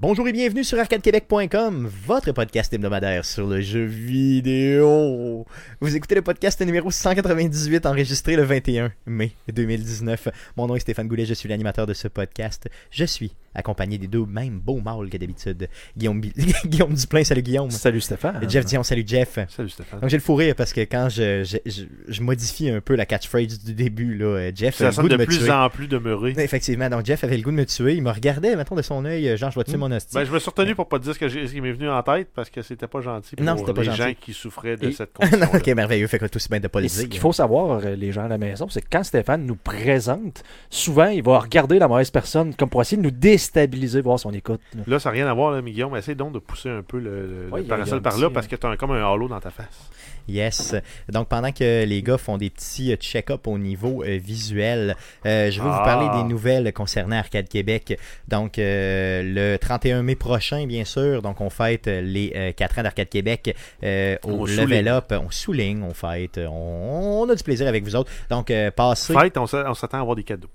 Bonjour et bienvenue sur arcadequebec.com, votre podcast hebdomadaire sur le jeu vidéo. Vous écoutez le podcast numéro 198 enregistré le 21 mai 2019. Mon nom est Stéphane Goulet, je suis l'animateur de ce podcast. Je suis accompagné des deux mêmes beaux mâles que d'habitude. Guillaume, Guillaume Duplain, salut Guillaume. Salut Stéphane. Et Jeff Dion, salut Jeff. Salut Stéphane. Donc j'ai le fou rire parce que quand je, je, je- je modifie un peu la catchphrase du début, là, euh, Jeff Ça le goût semble de, de me plus tuer. en plus demeuré. Effectivement, donc Jeff avait le goût de me tuer. Il me regardait, mettons, de son œil, euh, genre, je vais tuer mon hostie? Ben, je me suis retenu pour pas te dire ce, que j'ai- ce qui m'est venu en tête parce que c'était pas gentil pour Non, c'était pas les gentil. gens qui souffraient de Et- cette non, condition. ok, merveilleux. Fait que tout bien de pas le Et ce dire. qu'il faut savoir, euh, les gens à la maison, c'est que quand Stéphane nous présente, souvent, il va regarder la mauvaise personne comme pour essayer de nous déstabiliser, voir son écoute. là. Là, ça n'a rien à voir, là, mais Guillaume, essaie donc de pousser un peu le, parasol un par là petit- parce que tu as comme un halo dans ta face. Yes. Donc, pendant que les gars font des petits euh, check-up au niveau euh, visuel, euh, je vais vous Ah. parler des nouvelles concernant Arcade Québec. Donc, euh, le 31 mai prochain, bien sûr, donc on fête euh, les 4 ans d'Arcade Québec euh, au On Level souligne. Up. On souligne, on fête, on, on a du plaisir avec vous autres. Donc, euh, passez. Fête, on s'attend à avoir des cadeaux.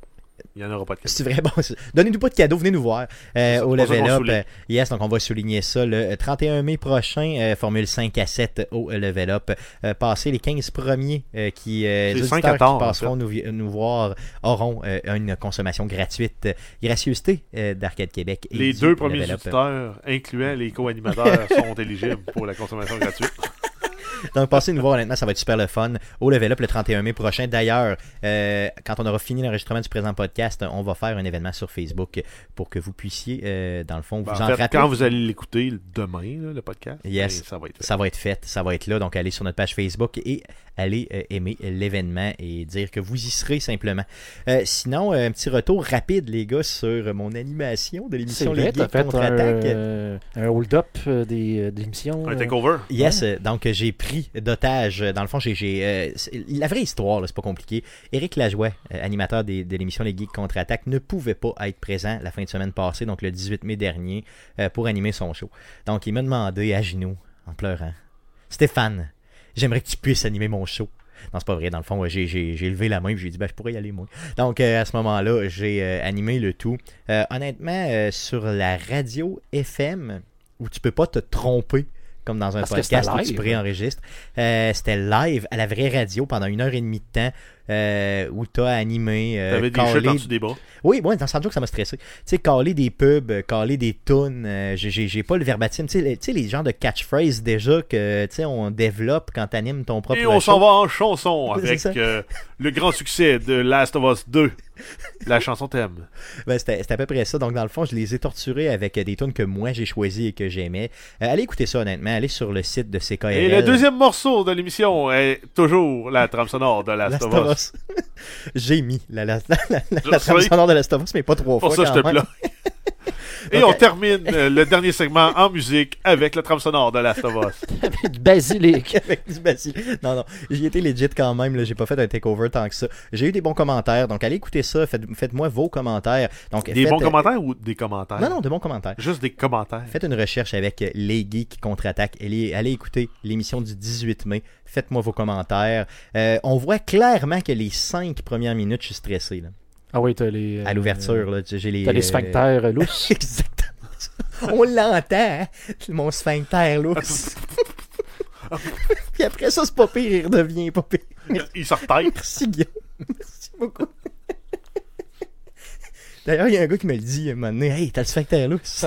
Il n'y en aura pas de cadeaux. C'est vrai, bon, donnez-nous pas de cadeaux, venez nous voir euh, au Level Up. Euh, yes, donc on va souligner ça le 31 mai prochain, euh, Formule 5 à 7 au euh, Level Up. Euh, passez les 15 premiers euh, qui, euh, C'est les 5 auditeurs à tard, qui en passeront nous, voir auront euh, une consommation gratuite. Gracieuseté euh, d'Arcade Québec. et Les deux premiers auditeurs, incluant les co-animateurs, sont éligibles pour la consommation gratuite. Donc, passez nous voir, honnêtement, ça va être super le fun. Au Level Up le 31 mai prochain. D'ailleurs, euh, quand on aura fini l'enregistrement du présent podcast, on va faire un événement sur Facebook pour que vous puissiez, euh, dans le fond, vous Ben, en, en fait, rappeler. quand vous allez l'écouter demain, là, le podcast, Yes. ben, ça va être fait. Ça va être fait, ça va être là. Donc, allez sur notre page Facebook et allez euh, aimer l'événement et dire que vous y serez simplement. Euh, sinon, euh, un petit retour rapide, les gars, sur mon animation de l'émission Les Geeks fait un, contre-attaque. euh, un hold-up des, euh, d'émissions. Un takeover. Yes, euh, donc j'ai pris d'otage. euh, Dans le fond, j'ai. euh, la vraie histoire, c'est pas compliqué. Éric Lajoie, euh, animateur de l'émission Les Geeks Contre-Attaque, ne pouvait pas être présent la fin de semaine passée, donc le 18 mai dernier, pour animer son show. Donc il m'a demandé à genoux, en pleurant Stéphane, j'aimerais que tu puisses animer mon show. Non, c'est pas vrai. Dans le fond, j'ai, levé la main et j'ai dit, ben, je pourrais y aller, moi. Donc, à ce moment-là, j'ai animé le tout. Honnêtement, sur la radio FM, où tu peux pas te tromper, comme dans un Parce podcast où tu préenregistres, euh, c'était live à la vraie radio pendant une heure et demie de temps. Euh, où tu as animé. euh, T'avais des chutes callé- en dessous des bras. oui, ouais, dans sans doute que ça m'a stressé. Tu sais, caler des pubs, euh, caler des tunes, euh, j'ai- pas le verbatim. Tu sais, les- genres de catchphrases déjà que tu sais, on développe quand t'animes ton propre Et on s'en va en chanson avec euh, le grand succès de Last of Us 2. La chanson thème. Ben, C'était à peu près ça. Donc, dans le fond, je les ai torturés avec euh, des tunes que moi j'ai choisies et que j'aimais. Allez écouter ça, honnêtement. Allez sur le site de CKRL. Et le deuxième morceau de l'émission est toujours la trame sonore de Last, of Us. Us. j'ai mis la, la, la, la, la, trame sonore de Last of Us, mais pas trois Pour fois. ça, je quand te même. Et on termine euh, le dernier segment en musique avec la trame sonore de Last of Us. avec du basilic. avec du basilic. Non, non, j'y étais legit quand même. là. J'ai pas fait un takeover tant que ça. J'ai eu des bons commentaires. Donc, allez écouter ça. Faites- Faites-moi vos commentaires. Donc, Des faites- bons commentaires ou des commentaires? Non, non, de bons commentaires. Juste des commentaires. Faites une recherche avec euh, Les Geeks contre-attaque. Allez, allez écouter l'émission du 18 mai. Faites-moi vos commentaires. Euh, on voit clairement que les cinq premières minutes, je suis stressé. Là. Ah oui, t'as les. À l'ouverture, là, j'ai les. T'as les sphincters euh, lousses. Exactement. On l'entend, hein? mon sphincter lousse. Puis après ça, c'est pas pire, il redevient pas pire. Il sort tête. Merci Guillaume. Merci beaucoup. D'ailleurs, il y a un gars qui me le dit un moment donné, Hey, t'as le sphincter lousse.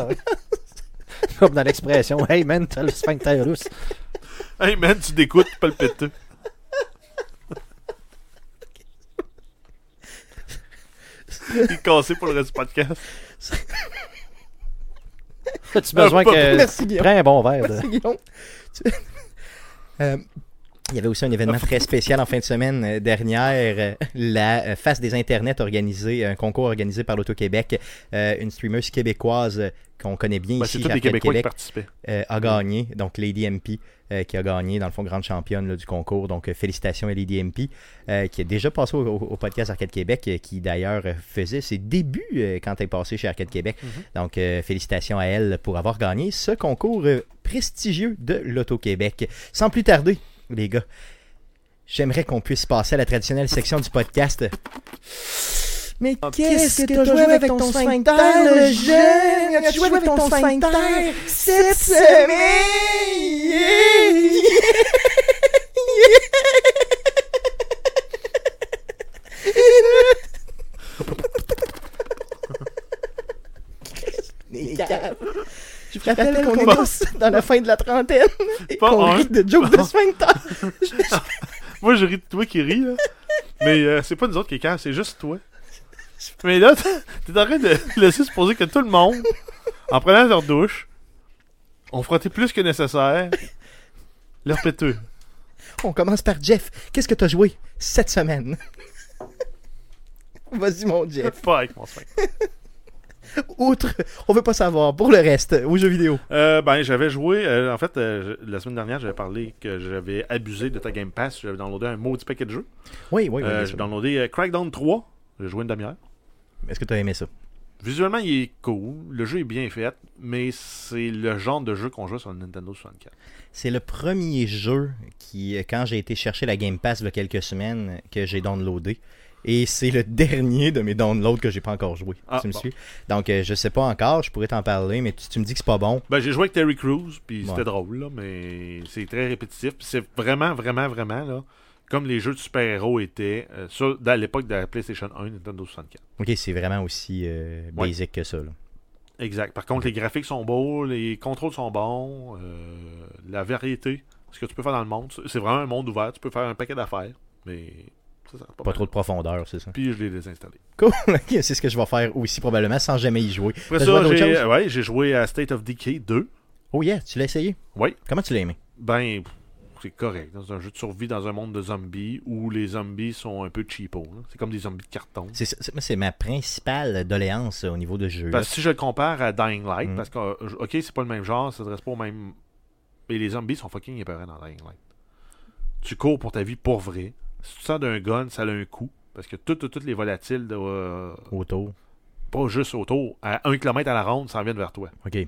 Comme dans l'expression. Hey man, t'as le sphincter lousse. Hey man, tu découtes palpiteux. Il est cassé pour le reste du podcast. As-tu besoin pas- que. Merci, Guillaume. Prends un bon verre. Merci Guillaume. Tu- Euh, il y avait aussi un événement très spécial en fin de semaine euh, dernière, euh, la euh, face des internets organisée, un concours organisé par l'Auto-Québec, une streameuse québécoise qu'on connaît bien ici tous Québécois qui Québec. participaient. euh, a gagné, donc Lady MP euh, qui a gagné, dans le fond, grande championne là, du concours. Donc, euh, félicitations à Lady MP, qui est déjà passé au, podcast Arcade Québec, qui d'ailleurs faisait ses débuts quand elle est passée chez Arcade Québec. Donc, euh, félicitations à elle pour avoir gagné ce concours prestigieux de l'Auto-Québec. Sans plus tarder, les gars, j'aimerais qu'on puisse passer à la traditionnelle section du podcast. Mais Qu'est-ce que t'as joué avec ton sphincter, le jeune? As-tu joué avec ton sphincter cette semaine? Je vous rappelle qu'on est dans, la fin de la trentaine et qu'on rit de jokes de sphincter. Moi, je ris de toi qui ris, là. Mais euh, c'est pas nous autres qui calme, c'est juste toi. Mais là, t'es en train de laisser supposer que tout le monde, en prenant leur douche, ont frotté plus que nécessaire leur péteux. On commence par Jeff. Qu'est-ce que t'as joué cette semaine? Vas-y, mon Jeff. Pas avec mon sphincter. Outre, on veut pas savoir. Pour le reste, aux jeux vidéo. Euh, ben, j'avais joué. euh, en fait, euh, la semaine dernière, j'avais parlé que j'avais abusé de ta Game Pass. J'avais downloadé un maudit paquet de jeux. Oui, oui, oui. J'ai downloadé Crackdown 3. J'ai joué une demi-heure. Est-ce que tu as aimé ça? Visuellement, il est cool. Le jeu est bien fait. Mais c'est le genre de jeu qu'on joue sur le Nintendo 64. C'est le premier jeu qui, quand j'ai été chercher la Game Pass il y a quelques semaines, que j'ai downloadé. Et c'est le dernier de mes downloads que j'ai pas encore joué. Ah, tu me bon. suis? Donc, euh, je sais pas encore, je pourrais t'en parler, mais tu, tu me dis que c'est pas bon. Ben, j'ai joué avec Terry Crews, puis c'était Ouais. drôle, là, mais c'est très répétitif. C'est vraiment, vraiment, vraiment, là, comme les jeux de super-héros étaient euh, sur- à l'époque de la PlayStation 1, Nintendo 64. Ok, c'est vraiment aussi euh, Ouais. basic que ça. là. Exact. Par contre, les graphiques sont beaux, les contrôles sont bons, euh, la variété, ce que tu peux faire dans le monde, c'est vraiment un monde ouvert. Tu peux faire un paquet d'affaires, mais ça, ça pas, trop de profondeur, c'est ça. Puis je l'ai désinstallé. Cool, c'est ce que je vais faire aussi probablement sans jamais y jouer. Après ça, d'autres j'ai ouais, joué à State of Decay 2. Oh yeah, tu l'as essayé? Oui. Comment tu l'as aimé? Ben, c'est correct. C'est un jeu de survie dans un monde de zombies où les zombies sont un peu cheapo. C'est comme des zombies de carton. C'est, ma principale doléance euh, au niveau de jeu. Parce que si je le compare à Dying Light, Mm. parce que, euh, ok, c'est pas le même genre, ça s'adresse pas au même. Mais les zombies sont fucking épeurants dans Dying Light. Tu cours pour ta vie pour vrai. Si tu sors d'un gun, ça a un coup. Parce que toutes les volatiles, de, euh, Autour. pas juste autour, à 1 km à la ronde, s'en viennent vers toi. Ok.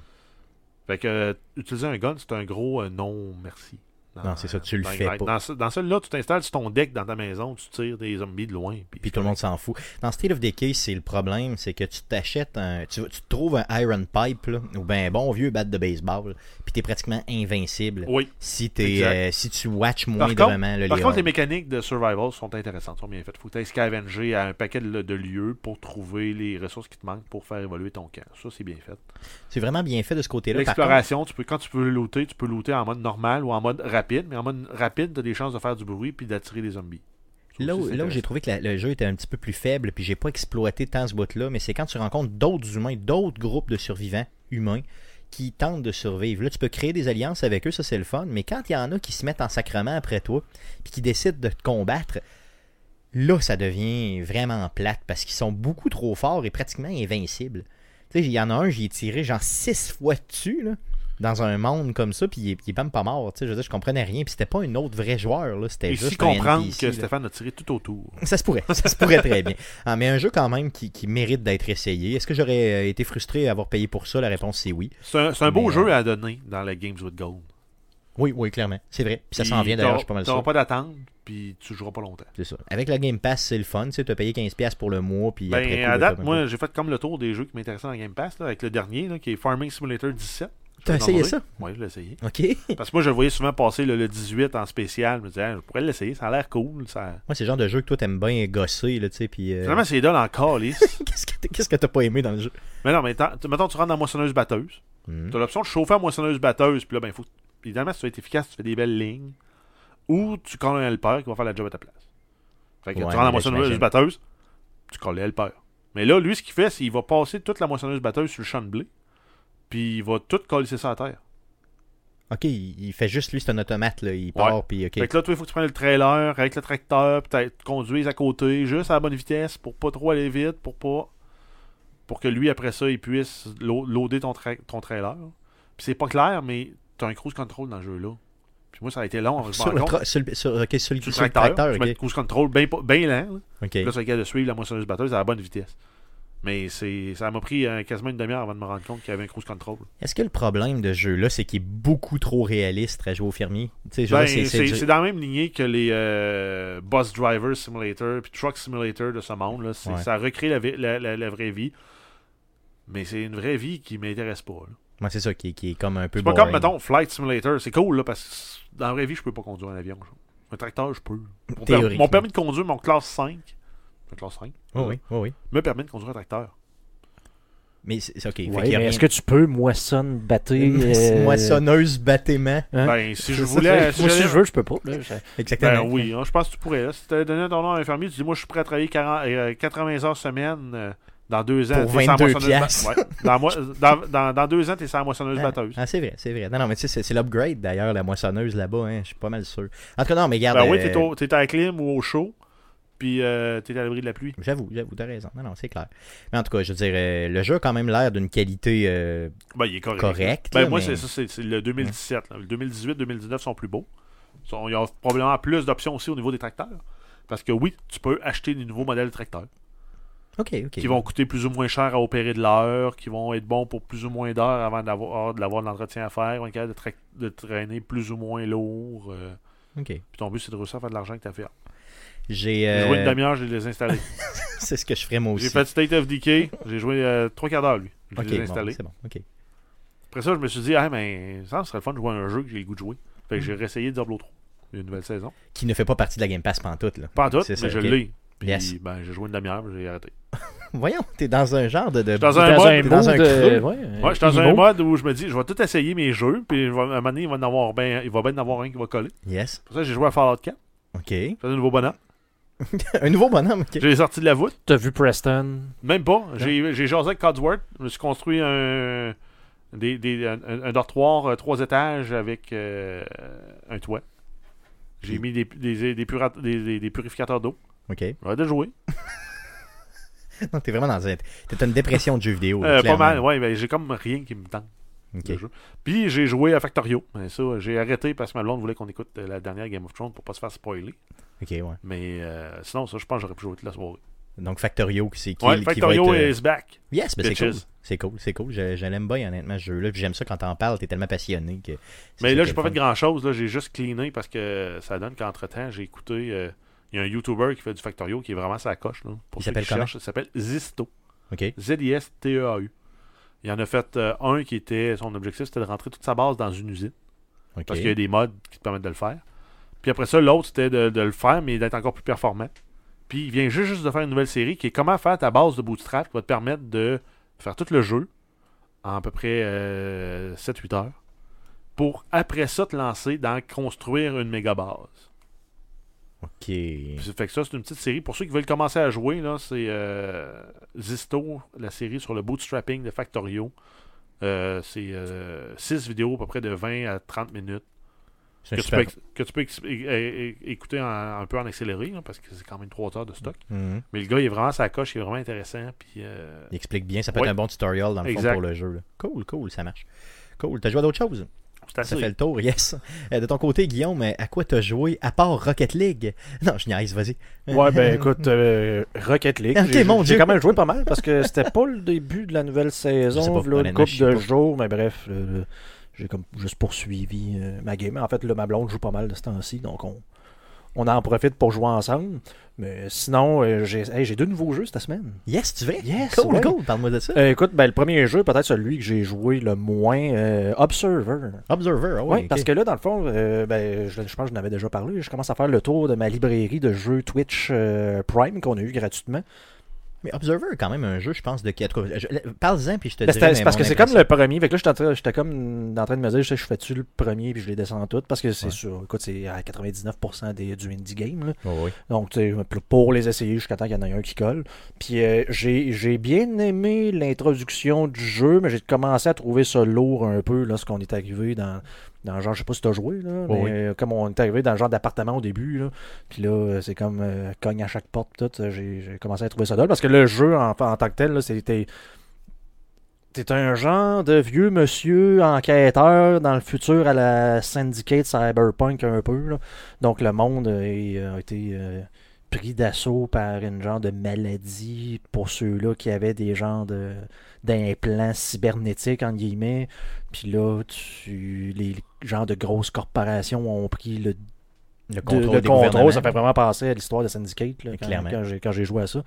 Fait que euh, utiliser un gun, c'est un gros euh, non merci. Dans- Non, c'est ça, tu le fais pas. Dans, ce- dans celui-là, tu t'installes sur ton deck dans ta maison, tu tires des zombies de loin. Puis, Puis tout le monde s'en fout. Dans State of Decay, c'est le problème, c'est que tu t'achètes un. Tu, trouves un Iron Pipe, là, ou ben un bon vieux bat de baseball, puis t'es pratiquement invincible Oui. si, t'es, Exact. euh, si tu watches Par moindrement contre, le par contre, les mécaniques de survival sont intéressantes, sont bien faites. Faut que tu scavenger à un paquet de, de lieux pour trouver les ressources qui te manquent pour faire évoluer ton camp. Ça, c'est bien fait. C'est vraiment bien fait de ce côté-là. L'exploration, tu peux, quand tu peux looter, tu peux looter en mode normal ou en mode rapide, mais en mode rapide, tu as des chances de faire du bruit puis d'attirer des zombies. Là où, c'est là où j'ai trouvé que la- le jeu était un petit peu plus faible, puis j'ai pas exploité tant ce bout-là, mais c'est quand tu rencontres d'autres humains, d'autres groupes de survivants humains qui tentent de survivre. Là, tu peux créer des alliances avec eux, ça c'est le fun, mais quand il y en a qui se mettent en sacrement après toi, puis qui décident de te combattre, là, ça devient vraiment plate parce qu'ils sont beaucoup trop forts et pratiquement invincibles. Tu sais, il y en a un, j'y ai tiré genre six fois dessus, là, dans un monde comme ça, puis il est, il est même pas mort. Je veux dire, je comprenais rien, puis c'était pas un autre vrai joueur, là, c'était juste comprendre NPC, que là. Stéphane a tiré tout autour. Ça se pourrait, ça se pourrait très bien. Ah, mais un jeu quand même qui, qui mérite d'être essayé. Est-ce que j'aurais euh, été frustré d'avoir payé pour ça? La réponse c'est oui. C'est un, beau Mais, jeu euh, à donner dans les Games with Gold. Oui, oui, clairement. C'est vrai. Puis ça s'en vient d'ailleurs, je suis pas mal sûr. pas d'attente, puis tu joueras pas longtemps. C'est ça. Avec la Game Pass, c'est le fun. Tu sais, as payé 15$ pour le mois. Puis après Ben, coup, à date, moi, j'ai fait comme le tour des jeux qui m'intéressaient dans Game Pass, là, avec le dernier, là, qui est Farming Simulator 17. T'as essayé ça? Oui, je l'ai essayé. Ok. Parce que moi, je le voyais souvent passer le, le 18 en spécial. Je me disais, ah, je pourrais l'essayer, ça a l'air cool. Ça... Moi, c'est le genre de jeu que toi t'aimes bien gosser, là. Puis. euh, Finalement, c'est dole en calice. Qu'est-ce que t'as- que pas aimé dans le jeu? Mais non, mais mettons, tu rentres dans moissonneuse-batteuse. Hmm. Tu as l'option de chauffer à moissonneuse-batteuse. Puis là, ben, faut. Évidemment, si tu veux être efficace, tu fais des belles lignes. Ou tu colles un helper qui va faire la job à ta place. Fait que Ouais, tu rentres dans moissonneuse-batteuse, tu colles le helper. Mais là, lui, ce qu'il fait, c'est qu'il va passer toute la moissonneuse-batteuse sur le champ de blé. Puis il va tout coller ça à terre. Ok, il fait juste lui, c'est un automate, là. Il part, puis ok. Fait que là, toi, il faut que tu prennes le trailer avec le tracteur, puis tu conduises à côté, juste à la bonne vitesse, pour pas trop aller vite, pour pas. Pour que lui, après ça, il puisse lo- loader ton, tra- ton trailer. Puis c'est pas clair, mais t'as un cruise control dans le jeu-là. Puis moi, ça a été long. Sur le, compte. sur le- sur- ok, sur le- le tracteur, mets le cruise control bien bien lent. là. Là, c'est le cas de suivre la moissonneuse batteuse à la bonne vitesse. Mais ça m'a pris euh, quasiment une demi-heure avant de me rendre compte qu'il y avait un cruise control. Est-ce que le problème de ce jeu-là, c'est qu'il est beaucoup trop réaliste à jouer au fermier? Ben, c'est dans la même lignée que les euh, Bus Driver Simulator puis Truck Simulator de ce monde. Là. Ouais. Ça recrée la, vi- la, la- la vraie vie. Mais c'est une vraie vie qui m'intéresse pas. Ouais, c'est ça qui est, qui est comme un peu C'est pas boring. comme, mettons, Flight Simulator. C'est cool, là, parce que dans la vraie vie, je peux pas conduire un avion. Un tracteur, je peux. Mon, per- mon permis de conduire, mon classe 5, un classe 5, Oh oui, oh oui. me permet de conduire un tracteur. Mais c'est ok. Ouais, rien- est-ce que tu peux moissonne, battre Une euh, moissonneuse bâtiment. hein? Ben, si je voulais. Moi, si je veux, je peux pas. là. Je- Exactement. Ben oui, hein, je pense que tu pourrais. Là. Si tu donné ton nom à un infirmier, tu dis Moi, je suis prêt à travailler 40, euh, 80 heures semaine euh, dans deux ans. Pour t'es sans 22 moissonneuse ba- piastres. Ouais. dans, moi- dans, dans, dans deux ans, t'es sans moissonneuse Ah, batteuse. ah, c'est vrai, c'est vrai. Non, non, mais tu sais, c'est- l'upgrade d'ailleurs, la moissonneuse là-bas, hein, je suis pas mal sûr. En tout cas, non, mais regarde. Ben oui, t'es, au- t'es à la clim ou au chaud, puis euh, t'es à l'abri de la pluie. J'avoue, j'avoue, t'as raison. Non, non, c'est clair. Mais en tout cas, je veux dire, euh, le jeu a quand même l'air d'une qualité euh, Ben, il est correct. correcte. Ben, là, moi, mais- c'est ça, c'est, le 2017. là. Le 2018-2019 sont plus beaux. Ils sont- Il y a probablement plus d'options aussi au niveau des tracteurs. Parce que oui, tu peux acheter des nouveaux modèles de tracteurs Ok, ok. qui vont coûter plus ou moins cher à opérer de l'heure, qui vont être bons pour plus ou moins d'heures avant d'avoir, de l'entretien à faire, vont être capables de, tra- de traîner plus ou moins lourd. euh, Ok. puis ton but, c'est de réussir à faire de l'argent avec ta ferme. J'ai. J'ai euh, joué une demi-heure, j'ai les installés. c'est ce que je ferais moi aussi. j'ai fait State of Decay, j'ai joué euh, trois quarts d'heure, lui. Je Ok, les ai bon, installés. c'est bon. Ok. Après ça, je me suis dit, ah, mais ça serait le fun de jouer à un jeu que j'ai le goût de jouer. Fait Mm. que j'ai réessayé Diablo 3. Une nouvelle saison. Qui ne fait pas partie de la Game Pass pantoute, là. Pas en tout, C'est mais ça, je ok. l'ai. Puis, Yes. ben, j'ai joué une demi-heure, j'ai arrêté. Voyons, t'es dans un genre de. de... dans un Dans mode- dans un je suis dans un mode où je me dis, je vais tout essayer mes jeux, puis je à un moment donné, il va en avoir ben, il va bien en avoir un qui va coller. Yes. Pour ça, j'ai joué à Fallout 4. Ok. J'ai fait un nouveau bonhomme. un nouveau bonhomme, ok. J'ai sorti de la voûte. T'as vu Preston? Même pas. J'ai j'ai jasé avec Codsworth. Je me suis construit un, des, des- un, un dortoir, euh, trois étages avec euh, un toit. J'ai mis des, des, des, pura- des- des- des purificateurs d'eau. Ok. J'arrête de jouer. Non, t'es vraiment dans un. T'es une dépression de jeux vidéo. Euh, pas mal, ouais, ben, j'ai comme rien qui me tente. Puis j'ai joué à Factorio. Mais ça, j'ai arrêté parce que ma blonde voulait qu'on écoute euh, la dernière Game of Thrones pour pas se faire spoiler. Ok, ouais. Mais euh, sinon, ça, je pense que j'aurais pu jouer toute la soirée. Donc Factorio, c'est qui, Ouais, qui va Factorio être. euh, is back. Yes, ben c'est cool. C'est cool, c'est cool. Je, je l'aime bien, honnêtement, ce jeu-là. J'aime ça quand t'en parles, t'es tellement passionné que. Mais là, j'ai pas fait fun. grand chose. Là, j'ai juste cleané parce que ça donne qu'entre-temps, j'ai écouté. euh, Il y a un YouTuber qui fait du Factorio qui est vraiment sa coche. Là, pour Il s'appelle comment? il s'appelle Zisto. Ok. Z-I-S-T-E-A-U. Il en a fait euh, un qui était. Son objectif, c'était de rentrer toute sa base dans une usine. Parce qu'il y a des modes qui te permettent de le faire. Puis après ça, l'autre, c'était de, de le faire, mais d'être encore plus performant. Puis il vient juste, juste de faire une nouvelle série qui est comment faire ta base de bootstrap qui va te permettre de faire tout le jeu en à peu près euh, 7-8 heures. Pour après ça te lancer dans construire une méga base. Ok. Puis fait que ça, c'est une petite série. Pour ceux qui veulent commencer à jouer, là, c'est euh, Zisto, la série sur le bootstrapping de Factorio. Euh, c'est 6 vidéos à peu près de 20 à 30 minutes C'est que tu, peux, que tu peux écouter en- un peu en accéléré, là, parce que c'est quand même 3 heures de stock. Mhm. Mais le gars, il est vraiment sa coche, il est vraiment intéressant. Puis, euh, Il explique bien, ça peut Ouais. être un bon tutorial dans le fond pour le jeu. là. Cool, cool, ça marche. Cool. T'as joué à d'autres choses? C'est Ça fait le tour, yes. Euh, de ton côté, Guillaume, à quoi t'as joué à part Rocket League? Non, je niaise, vas-y. Ouais, ben écoute, euh, Rocket League. J'ai- quand même joué pas mal parce que c'était pas le début de la nouvelle Je sais pas, saison, là, une couple de pas. jours, mais bref, j'ai comme juste poursuivi euh, ma game. En fait, là, ma blonde joue pas mal de ce temps-ci, donc on, on en profite pour jouer ensemble. Mais sinon, euh, j'ai hey, j'ai deux nouveaux jeux cette semaine. Yes, tu veux? Yes, Cool, ouais. cool, parle-moi de ça. Euh, écoute, ben, le premier jeu, peut-être celui que j'ai joué le moins, euh, Observer. Observer, ah Oui, ouais, parce que là, dans le fond, euh, ben, je, je pense que je n'avais déjà parlé. Je commence à faire le tour de ma librairie de jeux Twitch Prime qu'on a eu gratuitement. Mais Observer est quand même un jeu, je pense, de... je- Parle-en, puis je te Ben, dirai c'est parce que c'est comme le premier. Fait que là, j'étais comme en train de me dire, je sais, je fais-tu le premier puis je les descends toutes parce que c'est Ouais. sûr. Écoute, c'est à 99% des, du indie game. là. Donc, tu sais, pour- les essayer jusqu'à temps qu'il y en ait un qui colle. Puis euh, j'ai j'ai bien aimé l'introduction du jeu, mais j'ai commencé à trouver ça lourd un peu lorsqu'on est arrivé dans, dans le genre, je sais pas si t'as joué, là, mais oui. comme on est arrivé dans le genre d'appartement au début, là, puis là, euh, c'est comme euh, cogne à chaque porte, tout, euh, j'ai commencé à trouver ça drôle, parce que le jeu en, en tant que tel, c'était... T'es un genre de vieux monsieur enquêteur dans le futur à la Syndicate Cyberpunk un peu. là. Donc le monde a été euh, pris d'assaut par une genre de maladie pour ceux-là qui avaient des genres de d'implants cybernétiques en guillemets. Puis là, tu, les genres de grosses corporations ont pris le Le contrôle de des contrôle, ça fait vraiment penser à l'histoire de Syndicate là, quand, quand j'ai joué à ça.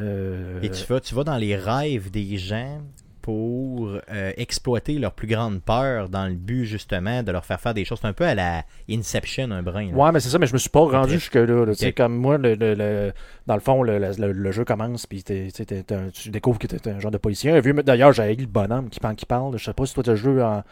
Euh, Et tu vas, tu vas dans les rêves des gens pour euh, exploiter leur plus grande peur dans le but justement de leur faire faire des choses. C'est un peu à la Inception, un brin. là. Ouais, mais c'est ça, mais je me suis pas rendu jusque-là. là. Tu sais. Comme moi, le, le- le- dans le fond, le, le- le jeu commence, puis t'es- tu découvres que tu es un genre de policier. D'ailleurs, j'ai eu le bonhomme qui, parle- qui parle. Je sais pas si toi tu joué en,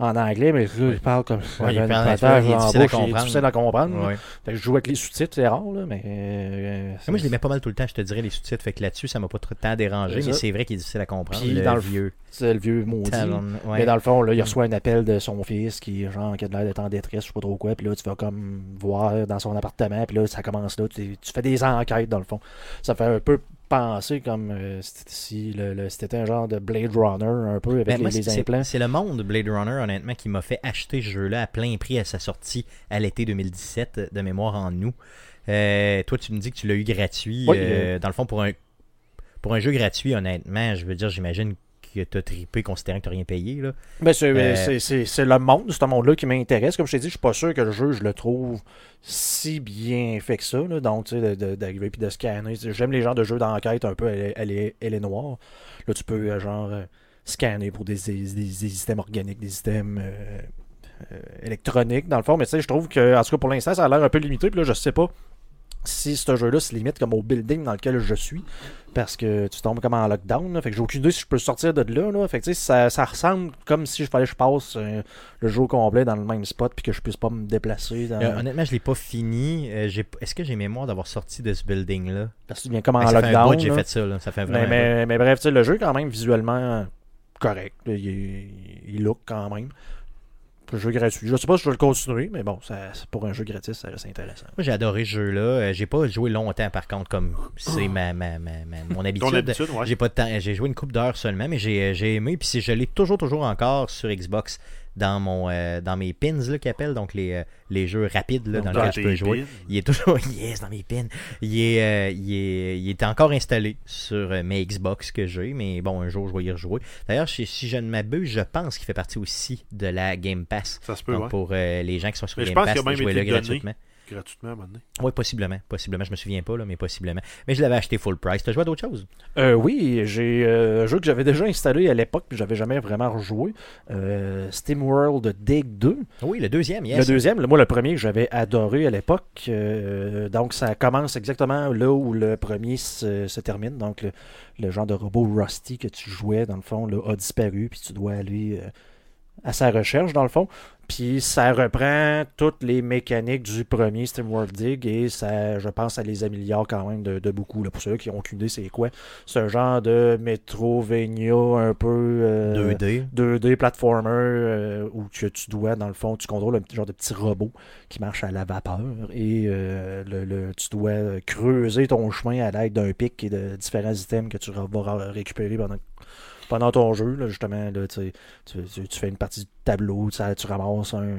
en anglais, mais il parle comme ça. Ouais, il une parle- patate il est en difficile à bouche, il est comprendre. difficile à comprendre. Ouais. Fait que je joue avec les sous-titres, c'est rare, là, mais. euh, Moi, je les mets pas mal tout le temps, je te dirais, les sous-titres. Fait que là-dessus, ça m'a pas trop temps dérangé, mais c'est vrai qu'il est difficile à comprendre. Puis le dans le vieux C'est le vieux maudit. ouais. Mais dans le fond, là, il Mm. reçoit un appel de son fils qui, genre, qui a l'air d'être en détresse, je sais pas trop quoi. Puis là, tu vas comme voir dans son appartement. Puis là, ça commence là. Tu, tu fais des enquêtes, dans le fond. Ça fait un peu penser comme euh, si- le, le- c'était un genre de Blade Runner, un peu, avec Ben, les, moi, les c'est- implants. c'est le monde Blade Runner, honnêtement, qui m'a fait acheter ce jeu-là à plein prix à sa sortie à l'été 2017, de mémoire en nous. Euh, toi, tu me dis que tu l'as eu gratuit. Oui, euh, dans le fond, pour un, pour un jeu gratuit, honnêtement, je veux dire, j'imagine que t'as trippé considérant que t'as rien payé. Là. Ben, c'est, Euh, c'est- c'est- c'est le monde, ce monde-là qui m'intéresse. Comme je t'ai dit, je suis pas sûr que le jeu, je le trouve si bien fait que ça. là. Donc, tu sais, d'arriver puis de scanner. J'aime les genres de jeux d'enquête un peu, elle, est- elle est, elle est noire. Là, tu peux, euh, genre, euh, scanner pour des, des- des- des systèmes organiques, des systèmes euh, euh, électroniques, dans le fond. Mais tu sais, je trouve que, en tout cas, pour l'instant, ça a l'air un peu limité. Puis là, je sais pas si ce jeu-là se limite comme au building dans lequel je suis. Parce que tu tombes comme en lockdown. là. Fait que j'ai aucune idée si je peux sortir de là. là. Fait que ça, ça ressemble comme si je fallait que je passe euh, le jour complet dans le même spot puis que je puisse pas me déplacer. Dans... Euh, honnêtement, je l'ai pas fini. Euh, Est-ce que j'ai mémoire d'avoir sorti de ce building-là? Parce que tu viens comme en Ben, ça fait lockdown. que j'ai fait ça. Là. Ça fait mais, mais, mais bref, tu sais, le jeu, quand même, visuellement correct. Il, il look quand même. Le jeu gratuit. Je sais pas si je vais le continuer, mais bon, ça, pour un jeu gratis, ça reste intéressant. Moi, j'ai adoré ce jeu-là. Euh, J'ai pas joué longtemps, par contre, comme c'est ma, ma, ma, ma- mon Ton habitude. habitude, ouais. J'ai pas de temps. J'ai joué une coupe d'heures seulement, mais j'ai j'ai aimé. Puis je l'ai toujours, toujours encore sur Xbox dans mon euh, dans mes pins là, qu'ils appellent, donc les, euh, les jeux rapides là, dans Dans lesquels tu peux jouer. pins. Il est toujours yes dans mes pins. Il est, euh, il est, il est encore installé sur mes Xbox que j'ai, mais bon, un jour je vais y rejouer. D'ailleurs, si, si je ne m'abuse, je pense qu'il fait partie aussi de la Game Pass. Ça se peut, Donc ouais. pour euh, les gens qui sont sur Mais je Game pense Pass, qu'il a même jouez-le été donné. Gratuitement. À un moment donné? Oui, possiblement. Possiblement. Je me souviens pas, là, mais possiblement. Mais je l'avais acheté full price. T'as joué à d'autres choses? Euh, oui, j'ai euh, un jeu que j'avais déjà installé à l'époque, puis j'avais jamais vraiment rejoué. Euh, SteamWorld Dig 2. Oui, le deuxième, yes. Le deuxième, le- moi le premier que j'avais adoré à l'époque. euh, donc ça commence exactement là où le premier se, se termine. Donc le, le genre de robot Rusty que tu jouais, dans le fond, là, a disparu, puis tu dois aller euh, à sa recherche, dans le fond. Puis ça reprend toutes les mécaniques du premier SteamWorld Dig et ça, je pense, ça les améliore quand même de, de beaucoup. Là, pour ceux qui ont aucune idée, c'est quoi un genre de Metrovania un peu. euh, 2D. 2D platformer euh, où tu, tu dois, dans le fond, tu contrôles un petit genre de petit robot qui marche à la vapeur et euh, le, le- tu dois creuser ton chemin à l'aide d'un pic et de différents items que tu vas récupérer pendant, pendant ton jeu. là, justement, là, tu, tu, fais une partie du tableau, tu ramasses un,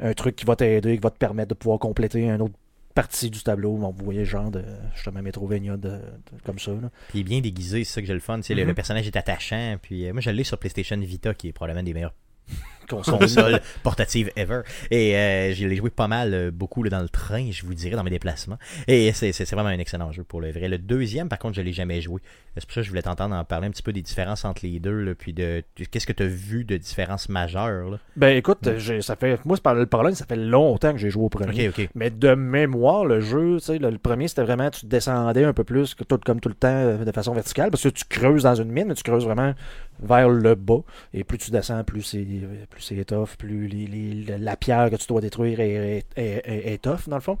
un truc qui va t'aider, qui va te permettre de pouvoir compléter une autre partie du tableau. Vous voyez, genre de justement Metrovania de, de- comme ça. là. Puis il est bien déguisé, c'est ça que j'ai le fun. Le- le, Mhm. personnage est attachant. Puis euh, moi, je l'ai sur PlayStation Vita, qui est probablement des meilleurs Console. consoles portatives ever. Et euh, je l'ai joué pas mal, euh, beaucoup là, dans le train, je vous dirais, dans mes déplacements. Et c'est vraiment un excellent jeu pour le vrai. Le deuxième, par contre, je l'ai jamais joué. C'est pour ça que je voulais t'entendre en parler un petit peu des différences entre les deux, là, puis de, de- qu'est-ce que tu as vu de différences majeures. Là? Ben écoute, j'ai- ça fait moi le problème, ça fait longtemps que j'ai joué au premier. Ok, ok. Mais de mémoire, le jeu, tu sais, le, le premier, c'était vraiment, tu descendais un peu plus que tout, comme tout le temps euh, de façon verticale, parce que tu creuses dans une mine, mais tu creuses vraiment vers le bas. Et plus tu descends, plus c'est plus c'est tough, plus les- les- la pierre que tu dois détruire est, est, est- est tough, dans le fond.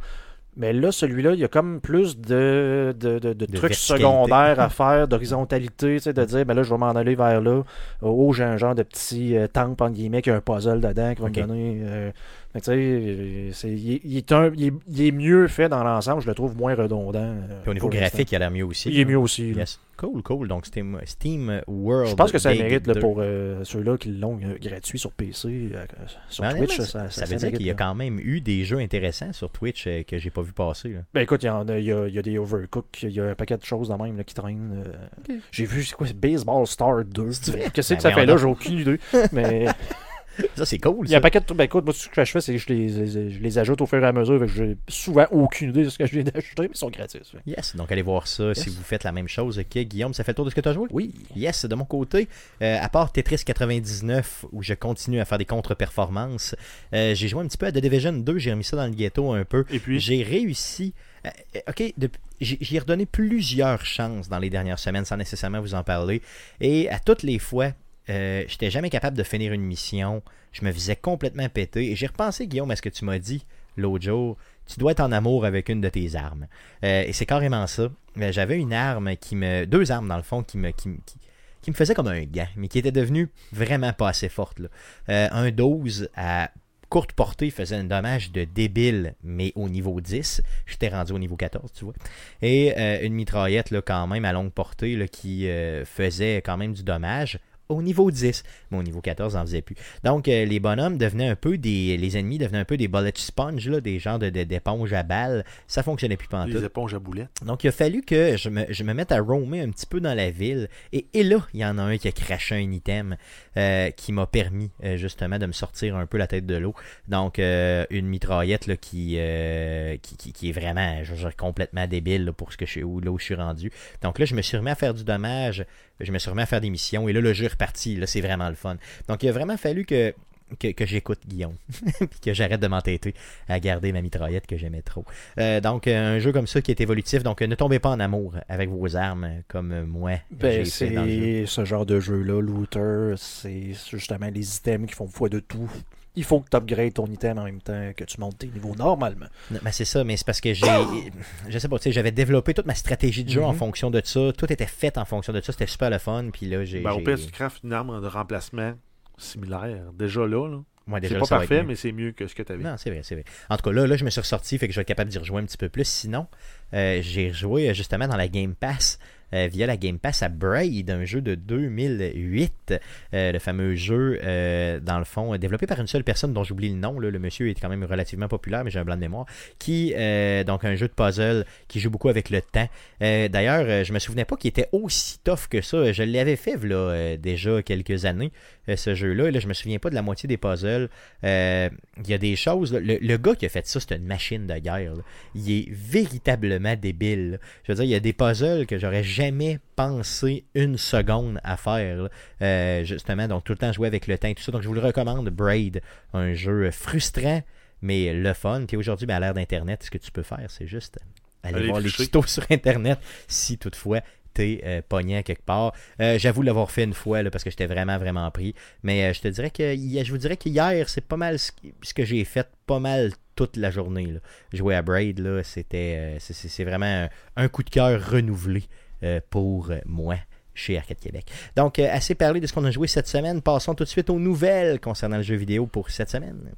Mais là, celui-là, il y a comme plus de, de, de- de trucs verticalité. secondaires à faire, d'horizontalité, tu sais, de dire, ben là, je vais m'en aller vers là. Oh, j'ai un genre de petit euh, temple, entre guillemets, qui a un puzzle dedans, qui va Ok. me donner. euh, mais tu sais, euh, c'est- il, est- il est un- il est- il est mieux fait dans l'ensemble, je le trouve moins redondant. euh, Puis au niveau graphique, il a l'air mieux aussi. il est mieux aussi. Yes. Cool, cool. Donc Steam, Steam World. Je pense que ça mérite là, 2. pour euh, ceux-là qui l'ont euh, gratuit sur PC, euh, sur Mais Twitch. Ça, ça, ça, ça veut dire mérite, qu'il y a là. quand même eu des jeux intéressants sur Twitch euh, que j'ai pas pas vu passer. là. Ben écoute, il y, en a, il y, a, il y a des overcooked, il y a un paquet de choses de même là, qui traînent. euh. J'ai vu, c'est quoi, c'est Baseball Star 2. C'est vrai? Qu'est-ce que Ben ça fait là? J'ai aucune idée. Mais Ça, c'est cool. il y a un paquet de trucs. Ben écoute, moi, ce que je fais, c'est que je les, je- je les ajoute au fur et à mesure. Que j'ai souvent aucune idée de ce que je viens d'acheter, mais ils sont gratis. fait. Yes, donc allez voir ça si vous faites la même chose que Guillaume. Ça fait le tour de ce que tu as joué? Oui. Yes, de mon côté, euh, à part Tetris 99, où je continue à faire des contre-performances, euh, j'ai joué un petit peu à The Division 2, j'ai remis ça dans le ghetto un peu. Et puis, J'ai réussi. euh, ok, j'y ai redonné plusieurs chances dans les dernières semaines sans nécessairement vous en parler. Et à toutes les fois, euh, j'étais jamais capable de finir une mission. Je me faisais complètement péter. Et j'ai repensé, Guillaume, à ce que tu m'as dit l'autre jour. Tu dois être en amour avec une de tes armes. Euh, et c'est carrément ça. Euh, J'avais une arme qui me. Deux armes, dans le fond, qui me. Qui, me- faisait comme un gant, mais qui était devenue vraiment pas assez forte. un 12 à courte portée faisait un dommage de débile, mais au niveau 10. J'étais rendu au niveau 14, tu vois. Et une mitraillette, quand même, à longue portée, qui faisait quand même du dommage au niveau 10, mais au niveau 14, on n'en faisait plus. Donc, euh, les bonhommes devenaient un peu des... Les ennemis devenaient un peu des bullet sponge, là, des genres de, de- d'éponges à balles. Ça fonctionnait plus pantoute. les éponges à boulettes. Donc, il a fallu que je me, je me mette à roamer un petit peu dans la ville. Et, et là, il y en a un qui a craché un item euh, qui m'a permis euh, justement de me sortir un peu la tête de l'eau. Donc, une mitraillette là, qui, qui, qui- qui est vraiment je complètement débile là, pour ce que je, où, là où je suis rendu. Donc là, je me suis remis à faire du dommage. Je me suis remis à faire des missions. Et là, le jeu est reparti. Là, c'est vraiment le fun. Donc, il a vraiment fallu que que, que j'écoute Guillaume, puis que j'arrête de m'entêter à garder ma mitraillette que j'aimais trop. Euh, donc, un jeu comme ça qui est évolutif. Donc, euh, ne tombez pas en amour avec vos armes comme moi. Ben, c'est ce genre de jeu-là, looter, c'est justement les items qui font foi de tout. Il faut que tu upgrades ton item en même temps que tu montes tes niveaux normalement. Non, mais c'est ça, mais c'est parce que j'ai. Je sais pas, tu sais, j'avais développé toute ma stratégie de jeu en Mhm. fonction de ça. Tout était fait en fonction de ça. C'était super le fun. Puis là, j'ai. Ben, au pire, si tu craftes une arme de remplacement similaire, déjà là, là Ouais, déjà, c'est là, pas parfait, mais c'est mieux que ce que tu avais. Non, c'est vrai, c'est vrai. En tout cas, là, là, je me suis ressorti, fait que je vais être capable d'y rejouer un petit peu plus. Sinon, euh, j'ai joué euh, justement dans la Game Pass, euh, via la Game Pass à Braid, un jeu de 2008, euh, le fameux jeu, euh, dans le fond, développé par une seule personne dont j'oublie le nom. Le monsieur est quand même relativement populaire, mais j'ai un blanc de mémoire. Qui, donc, un jeu de puzzle qui joue beaucoup avec le temps. D'ailleurs, je me souvenais pas qu'il était aussi tough que ça. Je l'avais fait là, déjà quelques années, ce jeu-là. Là, je me souviens pas de la moitié des puzzles. Euh, il y a des choses. là, Le, le gars qui a fait ça, c'est une machine de guerre. là. Il est véritablement débile. Je veux dire, il y a des puzzles que j'aurais jamais pensé une seconde à faire. Euh, justement, donc tout le temps jouer avec le temps et tout ça. Donc je vous le recommande, Braid, un jeu frustrant, mais le fun. Puis aujourd'hui, ben, à l'ère d'Internet, ce que tu peux faire, c'est juste aller voir les tutos sur Internet si toutefois euh, quelque part. Euh, J'avoue l'avoir fait une fois parce que j'étais vraiment, vraiment pris. Mais euh, je te dirais que je vous dirais qu'hier, c'est pas mal ce, que j'ai fait pas mal toute la journée. Jouer à Braid, c'était c'est- vraiment un, coup de cœur renouvelé pour moi chez Arcade Québec. Donc, assez parlé de ce qu'on a joué cette semaine. Passons tout de suite aux nouvelles concernant le jeu vidéo pour cette semaine.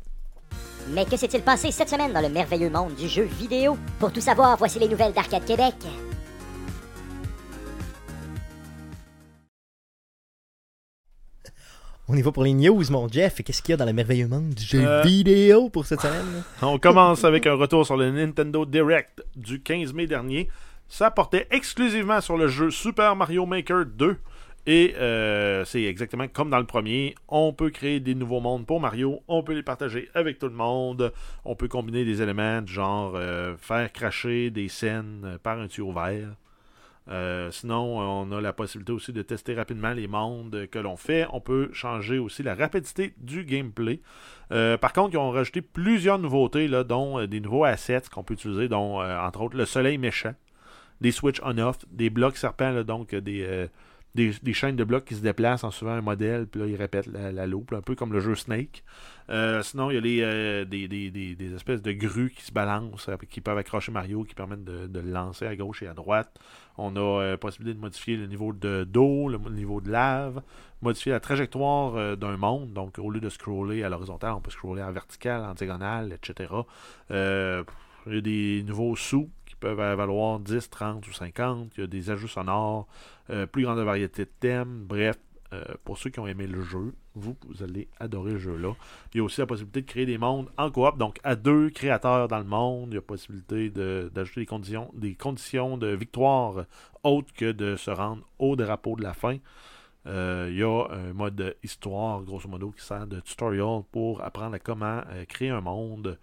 Mais que s'est-il passé cette semaine dans le merveilleux monde du jeu vidéo? Pour tout savoir, voici les nouvelles d'Arcade Québec. On y va pour les news, mon Jeff. Qu'est-ce qu'il y a dans le merveilleux monde du jeu? Euh, vidéo pour cette semaine? On commence avec un retour sur le Nintendo Direct du 15 mai dernier. Ça portait exclusivement sur le jeu Super Mario Maker 2. Et euh, c'est exactement comme dans le premier. On peut créer des nouveaux mondes pour Mario. On peut les partager avec tout le monde. On peut combiner des éléments du genre euh, faire cracher des scènes par un tuyau vert. Euh, sinon, on a la possibilité aussi de tester rapidement les mondes que l'on fait. On peut changer aussi la rapidité du gameplay. Euh, par contre, ils ont rajouté plusieurs nouveautés, dont euh, des nouveaux assets qu'on peut utiliser, dont entre autres le soleil méchant, des switch on-off, des blocs serpents, donc des, des, chaînes de blocs qui se déplacent en suivant un modèle, puis là, ils répètent la, loupe, un peu comme le jeu Snake. Euh, sinon, il y a les, euh, des, des, des, espèces de grues qui se balancent, euh, qui peuvent accrocher Mario, qui permettent de, le lancer à gauche et à droite. On a euh, possibilité de modifier le niveau de d'eau, le niveau de lave, modifier la trajectoire d'un monde. Donc, au lieu de scroller à l'horizontale, on peut scroller en vertical, en diagonale, etc. Il y a des nouveaux sous peuvent valoir 10, 30 ou 50. Il y a des ajouts sonores, euh, plus grande variété de thèmes. Bref, euh, pour ceux qui ont aimé le jeu, vous, allez adorer le jeu-là. Il y a aussi la possibilité de créer des mondes en coop, donc à deux créateurs dans le monde. Il y a possibilité de- d'ajouter des conditions, des conditions de victoire autres que de se rendre au drapeau de la fin. Euh, il y a un mode histoire, grosso modo, qui sert de tutorial pour apprendre à comment créer un monde.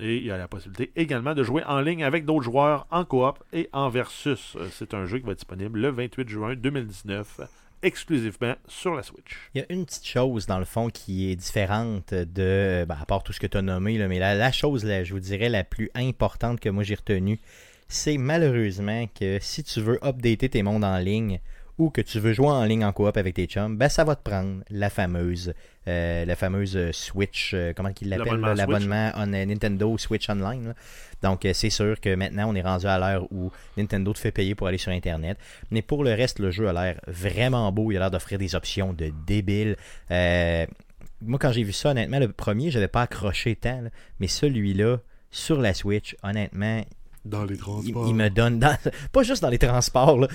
Et il y a la possibilité également de jouer en ligne avec d'autres joueurs en coop et en versus. Euh, C'est un jeu qui va être disponible le 28 juin 2019, exclusivement sur la Switch. Il y a une petite chose, dans le fond, qui est différente de, ben, à part tout ce que tu as nommé, là, mais la, la chose, là, je vous dirais, la plus importante que moi j'ai retenue, c'est malheureusement que si tu veux updater tes mondes en ligne ou que tu veux jouer en ligne en coop avec tes chums, ben ça va te prendre la fameuse, euh, la fameuse euh, Switch, euh, comment qu'ils l'appellent, L'abonnement Nintendo Switch Online. là. Donc c'est sûr que maintenant on est rendu à l'heure où Nintendo te fait payer pour aller sur Internet. Mais pour le reste, le jeu a l'air vraiment beau. Il a l'air d'offrir des options de débile. Euh, moi, quand j'ai vu ça, honnêtement, le premier, j'avais pas accroché tant. là. mais celui-là, sur la Switch, honnêtement, Dans les il, il me donne, dans- pas juste dans les transports, là,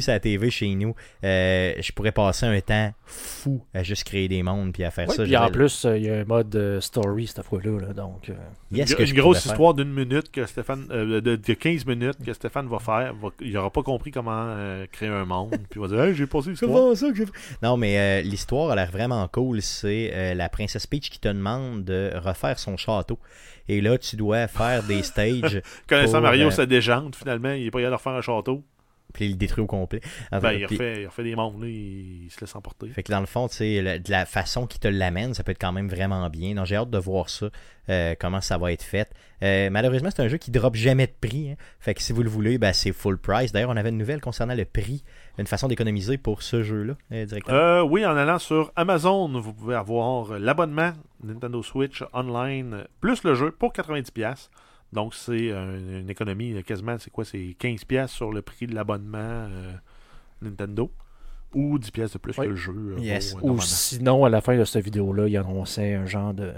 sur la TV chez nous, euh, je pourrais passer un temps fou à juste créer des mondes puis à faire Ouais, ça. puis en plus, euh, il y a un mode euh, story cette fois-là. là, donc, euh, Yes, que une grosse histoire d'une minute que Stéphane euh, de, de 15 minutes que Stéphane va faire. Va- il n'aura pas compris comment euh, créer un monde. puis il va dire Hey, j'ai passé ça que j'ai fait? Non, mais euh, l'histoire a l'air vraiment cool. C'est euh, la princesse Peach qui te demande de refaire son château. Et là, tu dois faire des stages, Connaissant pour, Mario, euh, sa déjante, finalement, il est pas capable de refaire un château. Puis il le détruit au complet. En Ben, il, puis- refait, il refait des mondes, là, il, se laisse emporter. Fait que dans le fond, tu sais, le- de la façon qu'il te l'amène, ça peut être quand même vraiment bien. Donc j'ai hâte de voir ça, euh, comment ça va être fait. Euh, malheureusement, c'est un jeu qui drop jamais de prix. hein. Fait que si vous le voulez, ben, c'est full price. D'ailleurs, on avait une nouvelle concernant le prix, une façon d'économiser pour ce jeu-là, euh, directement. Oui, en allant sur Amazon, vous pouvez avoir l'abonnement Nintendo Switch Online plus le jeu pour 90$. Donc, c'est un- une économie quasiment, c'est quoi C'est 15$ sur le prix de l'abonnement euh, Nintendo ou 10$ de plus Oui. que le jeu. euh, Yes. Ou sinon, à la fin de cette vidéo-là, il annonçait un genre de,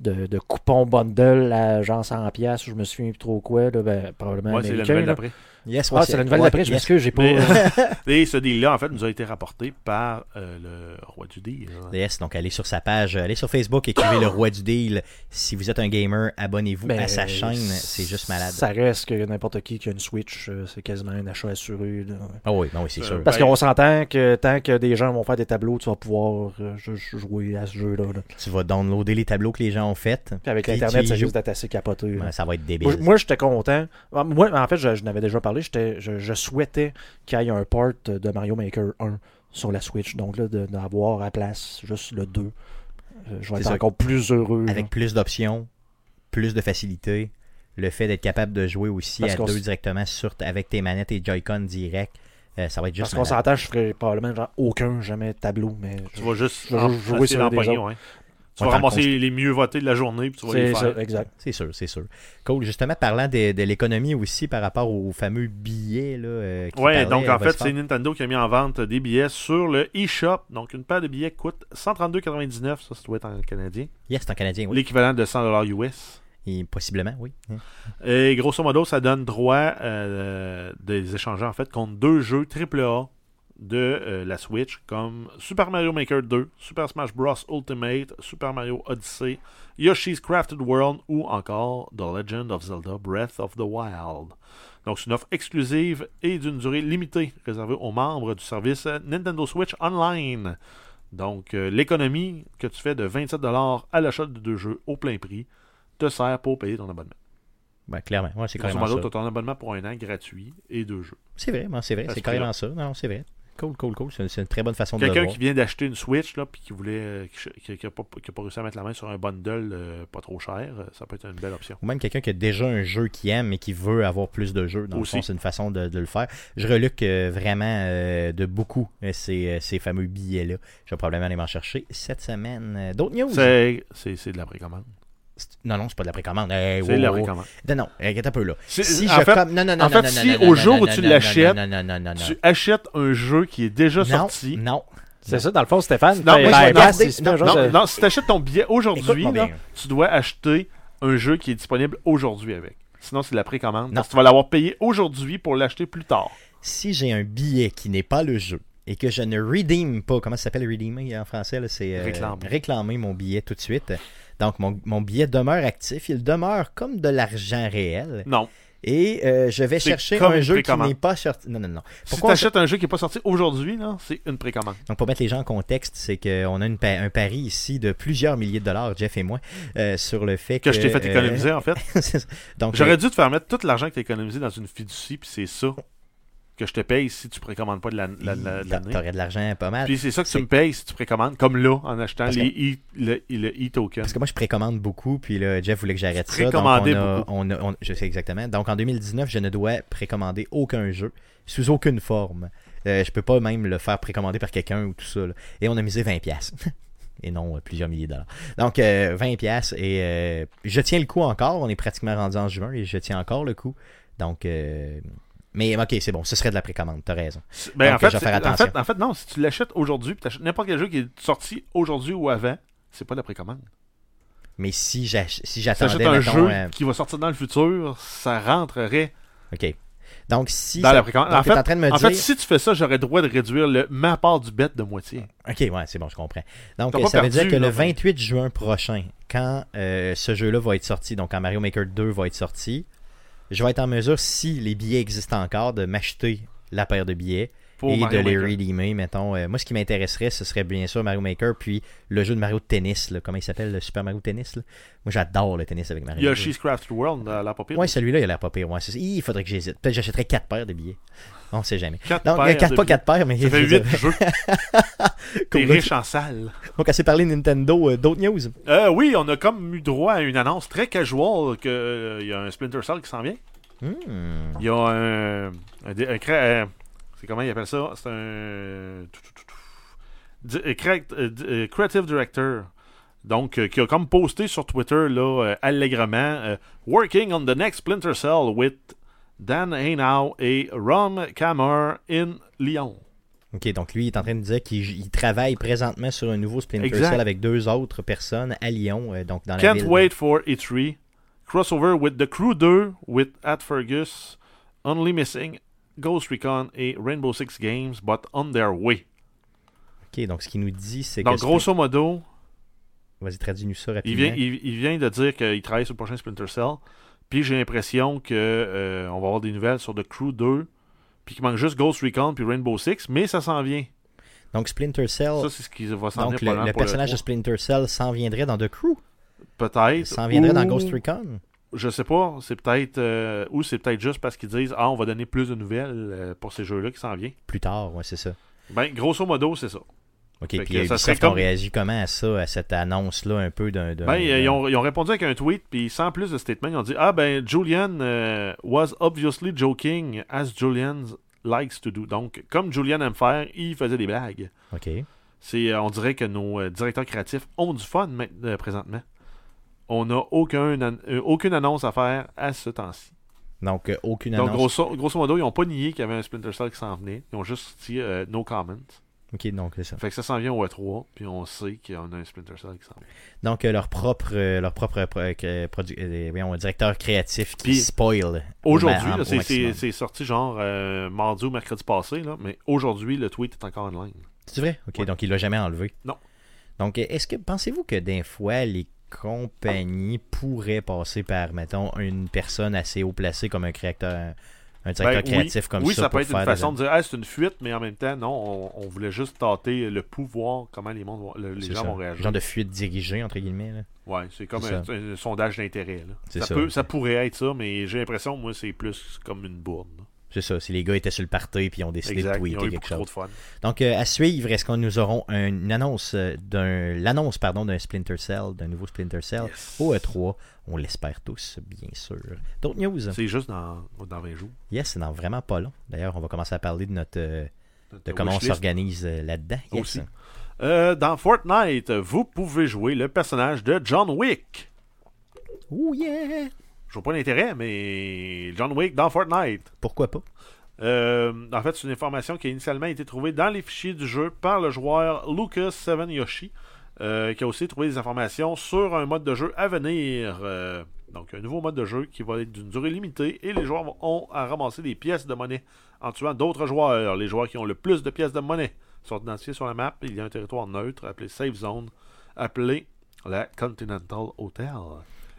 de, de coupon bundle à genre 100$, piastres, je me souviens plus trop quoi, là, ben, probablement Ouais, c'est la américain. là. Yes, Ah, c'est la nouvelle d'après, je yes. m'excuse, j'ai pas. Euh, Et ce deal-là, en fait, nous a été rapporté par euh, le roi du deal. Yes, donc allez sur sa page, allez sur Facebook, écrivez le roi du deal. Si vous êtes un gamer, abonnez-vous ben, à sa chaîne, c'est juste malade. Ça reste que n'importe qui qui a une Switch, euh, c'est quasiment un achat assuré. là. Ah oui, ben oui, c'est Euh, sûr. Parce Ben- qu'on s'entend que tant que des gens vont faire des tableaux, tu vas pouvoir euh, jouer à ce jeu-là. là. Tu vas downloader les tableaux que les gens ont faits. Puis avec l'Internet, c'est juste d'être assez capoté. Ben, ça va être débile. Moi, moi, j'étais content. Ah, Moi, en fait, je, je n'avais déjà parlé. Je, je souhaitais qu'il y ait un port de Mario Maker 1 sur la Switch. Donc là, de- d'avoir à place juste le 2. euh, je vais C'est être ça. encore plus heureux. là. avec plus d'options, plus de facilité, le fait d'être capable de jouer aussi Parce à qu'on deux directement sur, avec tes manettes et Joy-Con direct, euh, ça va être Parce juste qu'on malade. s'entend, je ferais probablement genre, aucun jamais tableau. Mais Tu vas juste Je vais en- juste jouer sur des ouais. Tu vas ramasser les mieux votés de la journée, puis tu vas les c'est faire. ça, exact. C'est sûr, c'est sûr. Cool. Justement, parlant de, de l'économie aussi par rapport aux fameux billets. Là, euh, qui Ouais, parlaient, donc en fait, c'est Nintendo qui a mis en vente des billets sur le eShop. Donc une paire de billets coûte 132,99, ça, ça doit être en canadien. Yes, c'est un Canadien, oui. L'équivalent de 100$ US. Et possiblement, oui. Et grosso modo, ça donne droit euh, des échangeurs en fait contre deux jeux AAA de euh, la Switch comme Super Mario Maker 2, Super Smash Bros Ultimate, Super Mario Odyssey, Yoshi's Crafted World ou encore The Legend of Zelda Breath of the Wild. Donc c'est une offre exclusive et d'une durée limitée réservée aux membres du service Nintendo Switch Online. Donc euh, l'économie que tu fais de 27$ à l'achat de deux jeux au plein prix te sert pour payer ton abonnement. Ben, clairement, ouais, c'est carrément ça. tu as ton abonnement pour un an gratuit et deux jeux. C'est vrai, ben, c'est vrai, c'est carrément ça. Non, c'est vrai. Cool, cool, cool. C'est une très bonne façon de le Quelqu'un qui vient d'acheter une Switch là, puis qui voulait euh, qui, qui, a pas, réussi à mettre la main sur un bundle euh, pas trop cher, euh, ça peut être une belle option. Ou même quelqu'un qui a déjà un jeu qu'il aime mais qui veut avoir plus de jeux. Dans le fond, c'est une façon de, de le faire. Je reluque euh, vraiment de beaucoup ces, ces fameux billets-là. Je vais probablement aller m'en chercher cette semaine. D'autres news? C'est de la précommande. Non, non, c'est pas de la précommande. Hey, C'est wow, de la wow. précommande. Non, non, regarde un peu là. Si en je fait-. Non, non, non, en fait, non, si non, au jour non, où tu l'achètes, Tu achètes un jeu qui est déjà non, sorti. non, C'est ça, dans le fond, Stéphane. Non, non, genre Non, de- non, si tu achètes ton billet aujourd'hui, tu dois acheter un jeu qui est disponible aujourd'hui avec. Sinon, c'est de la précommande. Non. Parce que tu vas l'avoir payé aujourd'hui pour l'acheter plus tard. Si j'ai un billet qui n'est pas le jeu et que je ne redeem pas, comment ça s'appelle redeemer en français? C'est euh, Réclamer. réclamer mon billet tout de suite. Donc mon, mon billet demeure actif, il demeure comme de l'argent réel. Non. Et euh, je vais chercher un jeu qui n'est pas sorti. Non, non, non. Si tu on- achètes un jeu qui n'est pas sorti aujourd'hui, c'est une précommande. Donc, pour mettre les gens en contexte, c'est qu'on a une pa- un pari ici de plusieurs milliers de dollars, Jeff et moi, euh, sur le fait que. Que je t'ai fait euh, économiser, en fait. Donc, J'aurais dû te faire mettre tout l'argent que tu as économisé dans une fiducie, puis c'est ça que je te paye si tu précommandes pas de la- la-. T'aurais de l'argent pas mal. Puis c'est ça que tu me payes si tu précommandes, comme là, en achetant les e, le, le e-token. Parce que moi, je précommande beaucoup, puis là, Jeff voulait que j'arrête ça. Donc, on précommandais a, beaucoup. on a- on- je sais exactement. Donc, en 2019, je ne dois précommander aucun jeu, sous aucune forme. Euh, je peux pas même le faire précommander par quelqu'un ou tout ça. là. Et on a misé 20$. piastres. et non euh, plusieurs milliers de dollars. Donc, euh, 20$. piastres Et euh, je tiens le coup encore. On est pratiquement rendu en juin et je tiens encore le coup. Donc, euh, mais ok, c'est bon. Ce serait de la précommande. T'as raison. Ben, Donc, en, fait, je vais faire en, attention. fait, en fait, non, si tu l'achètes aujourd'hui, puis t'achètes n'importe quel jeu qui est sorti aujourd'hui ou avant, c'est pas de la précommande. Mais si si Si j'attendais, t'achètes un mettons, jeu euh, qui va sortir dans le futur, ça rentrerait ok. Donc, si dans ça- la précommande. donc, En fait, en train de me en dire... fait, si tu fais ça, j'aurais le droit de réduire le, ma part du bet de moitié. Ok, ouais, c'est bon, je comprends. Donc, ça veut dire que là, le mais- 28 juin prochain, quand euh, ce jeu-là va être sorti, donc quand Mario Maker 2 va être sorti, je vais être en mesure, si les billets existent encore, de m'acheter la paire de billets Pour et Mario de les Maker. redeemer, mettons. Euh, moi, ce qui m'intéresserait, ce serait bien sûr Mario Maker, puis le jeu de Mario Tennis, là, comment il s'appelle, le Super Mario Tennis. là? Moi, j'adore le tennis avec Mario. Yoshi's Crafted World, euh, la papier. Ouais, celui-là, il a l'air pas pire. Ouais, il faudrait que j'hésite. Peut-être que j'achèterais 4 paires de billets. On sait jamais. Quatre Donc, paires euh, quatre- pas. 4 paires, mais Ça fait je veux 8 dire, jeux. T'es riche en salle. Donc, assez parlé Nintendo, euh, d'autres news? Euh, oui, on a comme eu droit à une annonce très casual qu'il y a un Splinter Cell qui s'en vient. Hmm. Il y a un. euh, c'est comment il appelle ça? C'est un. euh, euh, euh, Creative Director. Donc, euh, qui a comme posté sur Twitter, là, euh, allègrement, euh, Working on the next Splinter Cell with Dan Hainow et Rom Kammer in Lyon. Ok, donc lui, il est en train de dire qu'il il travaille présentement sur un nouveau Splinter. Cell avec deux autres personnes à Lyon, euh, donc dans la Can't ville. de- wait for E3. Crossover with The Crew 2 with At Fergus, Only Missing, Ghost Recon et Rainbow Six Games, but on their way. Ok, donc ce qu'il nous dit, c'est que. Donc, grosso modo, Vas-y, traduis-nous ça il rapidement. vient, il, il vient de dire qu'il travaille sur le prochain Splinter Cell. Puis j'ai l'impression que euh, on va avoir des nouvelles sur The Crew 2. Puis qu'il manque juste Ghost Recon puis Rainbow Six, mais ça s'en vient. Donc Splinter Cell. Ça, c'est ce qui va s'en donc venir le, le personnage de. Splinter Cell s'en viendrait dans The Crew? Peut-être. S'en viendrait dans Ghost Recon? Je sais pas, c'est peut-être euh, ou c'est peut-être juste parce qu'ils disent ah on va donner plus de nouvelles euh, pour ces jeux-là qui s'en vient. Plus tard, ouais, c'est ça. Ben grosso modo c'est ça. Ok, Fait puis Ubisoft ont réagi comment à ça, à cette annonce-là, un peu d'un. Ben ils, ont, ils ont répondu avec un tweet puis sans plus de statement ils ont dit ah ben Julian euh, was obviously joking as Julian likes to do. Donc comme Julian aime faire, il faisait des blagues. Ok. C'est euh, on dirait que nos euh, directeurs créatifs ont du fun euh, présentement. On n'a aucun an- aucune annonce à faire à ce temps-ci. Donc, euh, aucune Donc, annonce. grosso, grosso modo, ils n'ont pas nié qu'il y avait un Splinter Cell qui s'en venait. Ils ont juste dit no comment. Ok, donc c'est ça. Fait que ça s'en vient au E3, puis on sait qu'il y en a un Splinter Cell qui s'en vient. Donc, euh, leur propre, euh, leur propre pro- euh, produ- euh, voyons, directeur créatif qui Puis, spoil. au Aujourd'hui, c'est- c'est maximum. c'est sorti genre euh, mardi ou mercredi passé, là, mais aujourd'hui, le tweet est encore online. C'est vrai? Ok, Ouais. donc il l'a jamais enlevé. Non. Donc, euh, est-ce que pensez-vous que des fois, les compagnies pourraient passer par, mettons, une personne assez haut placée comme un créateur, un directeur Ben, oui. créatif comme oui, ça, ça, pour peut être une façon de dire ah, c'est une fuite, mais en même temps, non, on, on voulait juste tâter le pouvoir, comment les, mondes le- les gens ça. vont réagir. Genre de fuite dirigée, entre guillemets. là. Ouais, c'est comme un, ça. un sondage d'intérêt. Ça, ça. ça pourrait être ça, mais j'ai l'impression, moi, c'est plus comme une bourde. là. C'est ça. Si les gars étaient sur le party puis ont décidé Exact, de ils ont tweeter eu quelque chose. trop de fun. Donc, euh, à suivre, est-ce qu'on nous aurons une annonce euh, d'un, l'annonce pardon d'un Splinter Cell, d'un nouveau Splinter Cell Yes. au E3 On l'espère tous, bien sûr. D'autres news? C'est juste dans, dans 20 jours. Yes, c'est dans vraiment pas long. D'ailleurs, on va commencer à parler de notre euh, de comment on s'organise là-dedans. Yes. Aussi. Euh, dans Fortnite, vous pouvez jouer le personnage de John Wick. Oh yeah! Je vois pas l'intérêt, mais John Wick dans Fortnite. Pourquoi pas? Euh, en fait, c'est une information qui a initialement été trouvée dans les fichiers du jeu par le joueur Lucas Seven Yoshi, euh, qui a aussi trouvé des informations sur un mode de jeu à venir. Euh, Donc, un nouveau mode de jeu qui va être d'une durée limitée et les joueurs ont à ramasser des pièces de monnaie en tuant d'autres joueurs. Les joueurs qui ont le plus de pièces de monnaie sont identifiés sur la map. Il y a un territoire neutre appelé Safe Zone, appelé la Continental Hotel.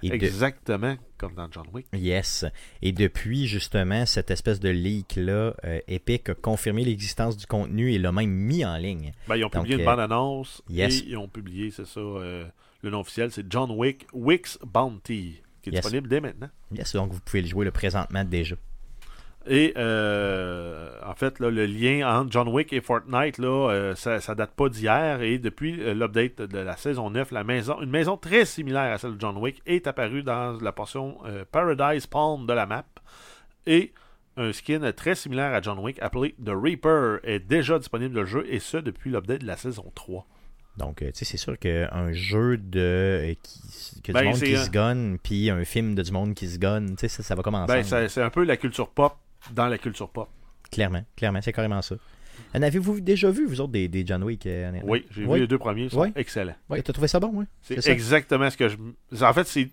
Et de- Exactement comme dans John Wick. Yes. Et depuis justement cette espèce de leak-là, euh, Epic a confirmé l'existence du contenu et l'a même mis en ligne. Ben, ils ont Donc, publié une euh, bande-annonce yes. et ils ont publié, c'est ça, euh, le nom officiel, c'est John Wick, Wick's Bounty, qui est Yes. disponible dès maintenant. Yes, donc vous pouvez le jouer le présentement déjà. Et euh, en fait, là, le lien entre John Wick et Fortnite, là, euh, ça, ça date pas d'hier. Et depuis euh, l'update de la saison 9, la maison, une maison très similaire à celle de John Wick est apparue dans la portion Paradise Palm de la map. Et un skin très similaire à John Wick appelé The Reaper est déjà disponible dans le jeu, et ce depuis l'update de la saison 3. Donc, tu sais, c'est sûr qu'un jeu de qui, que Ben, du monde c'est, qui se gonne, puis un film de du monde qui se gonne, tu sais, ça, ça va commencer. Ben, c'est un peu la culture pop dans la culture pop. Clairement, clairement, c'est carrément ça. En avez-vous déjà vu, vous autres, des, des John Wick euh? Oui, j'ai Oui. vu les deux premiers, ils sont Oui. excellents. T'as trouvé ça bon, oui? C'est exactement ce que je. En fait, c'est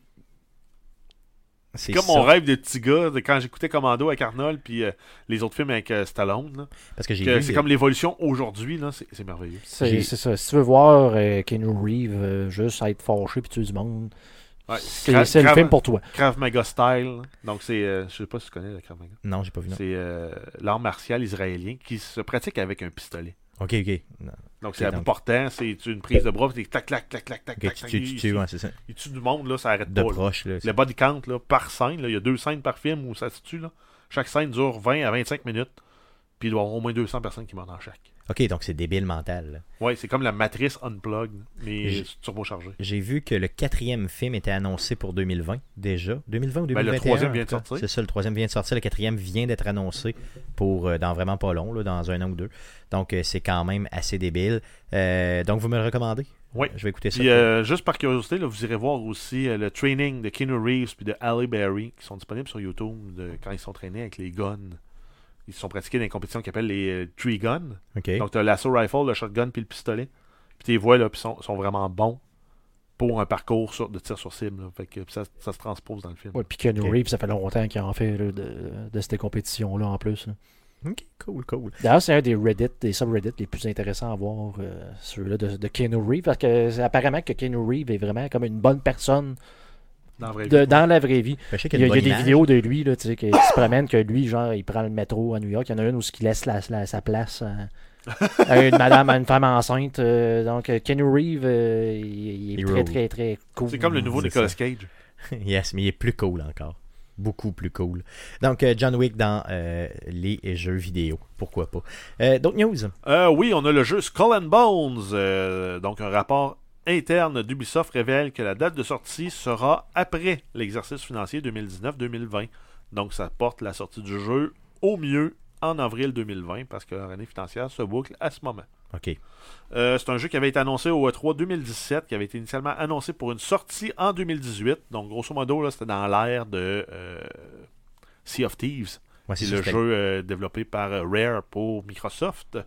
C'est comme ça. mon rêve de petit gars de quand j'écoutais Commando avec Arnold puis euh, les autres films avec euh, Stallone. là. Parce que j'ai Que vu. C'est comme l'évolution aujourd'hui, là, c'est merveilleux. C'est ça. Si tu veux voir euh, Keanu Reeves euh, juste être fâché puis tuer du monde, Ouais, c'est le film pour toi. Krav Maga style. Donc c'est, euh, je sais pas si tu connais le Krav Maga. Non, j'ai pas vu. Non. C'est euh, l'art martial israélien qui se pratique avec un pistolet. Ok, ok. Non. Donc c'est à bout donc- portant, c'est une prise de bras, c'est tac, tac, tac, tac, tac, Ok, tac, tu tu il- ouais, c'est ça. Il tue du monde, là, ça arrête De pas. proche, là. Le body count, là, par scène, là, il y a deux scènes par film où ça se tue. Là. Chaque scène dure 20 à 25 minutes. Puis il doit y avoir au moins 200 personnes qui meurent dans chaque. Ok, donc c'est débile mental. Ouais, c'est comme la matrice unplugged, mais turbochargée. J'ai vu que le quatrième film était annoncé pour 2020 déjà. 2020 ou Ben, 2021 le troisième en vient de sortir. C'est ça, le troisième vient de sortir. Le quatrième vient d'être annoncé pour euh, dans vraiment pas long, là, dans un an ou deux. Donc euh, c'est quand même assez débile. Euh, donc vous me le recommandez? Oui. Je vais écouter ça. Puis juste par curiosité, là, vous irez voir aussi le training de Keanu Reeves puis de Halle Berry qui sont disponibles sur YouTube de, quand ils sont traînés avec les guns. Ils se sont pratiqués dans une compétition qui s'appelle les euh, Tree Guns. Donc, tu as l'assaut rifle, le shotgun puis le pistolet. Puis tu les vois, là, puis sont, sont vraiment bons pour un parcours sur- de tir sur cible. là. Fait que ça, ça se transpose dans le film. Ouais, puis Keanu Ok. Reeves, ça fait longtemps qu'il en fait là, de, de cette compétition-là en plus. là. Ok, cool, cool. D'ailleurs, c'est un des Reddit, des subreddits les plus intéressants à voir, euh, ceux-là de, de Keanu Reeves, parce que c'est apparemment que Keanu Reeves est vraiment comme une bonne personne Dans la vraie de- vie. dans la vraie vie. Ben, Il y a, une il y a bonne des vidéos de lui là, tu sais, qui, qui se promène, que lui, genre, il prend le métro à New York. Il y en a une où il laisse la- la- sa place à, à une madame, à une femme enceinte. euh, donc, euh, Keanu Reeves, euh, il, il est très, très, très cool. C'est comme le nouveau Nicolas ça. Cage. yes, mais il est plus cool encore. Beaucoup plus cool. Donc, John Wick dans euh, les jeux vidéo. Pourquoi pas. Euh, D'autres news? Euh, oui, on a le jeu Skull and Bones. euh, donc, un rapport interne d'Ubisoft révèle que la date de sortie sera après l'exercice financier 2019-2020. Donc, ça porte la sortie du jeu au mieux en avril 2020 parce que leur année financière se boucle à ce moment. Ok. Euh, c'est un jeu qui avait été annoncé au E3 2017, qui avait été initialement annoncé pour une sortie en 2018. Donc, grosso modo, là, c'était dans l'ère de euh, Sea of Thieves. Ouais, C'est le jeu euh, développé par euh, Rare pour Microsoft.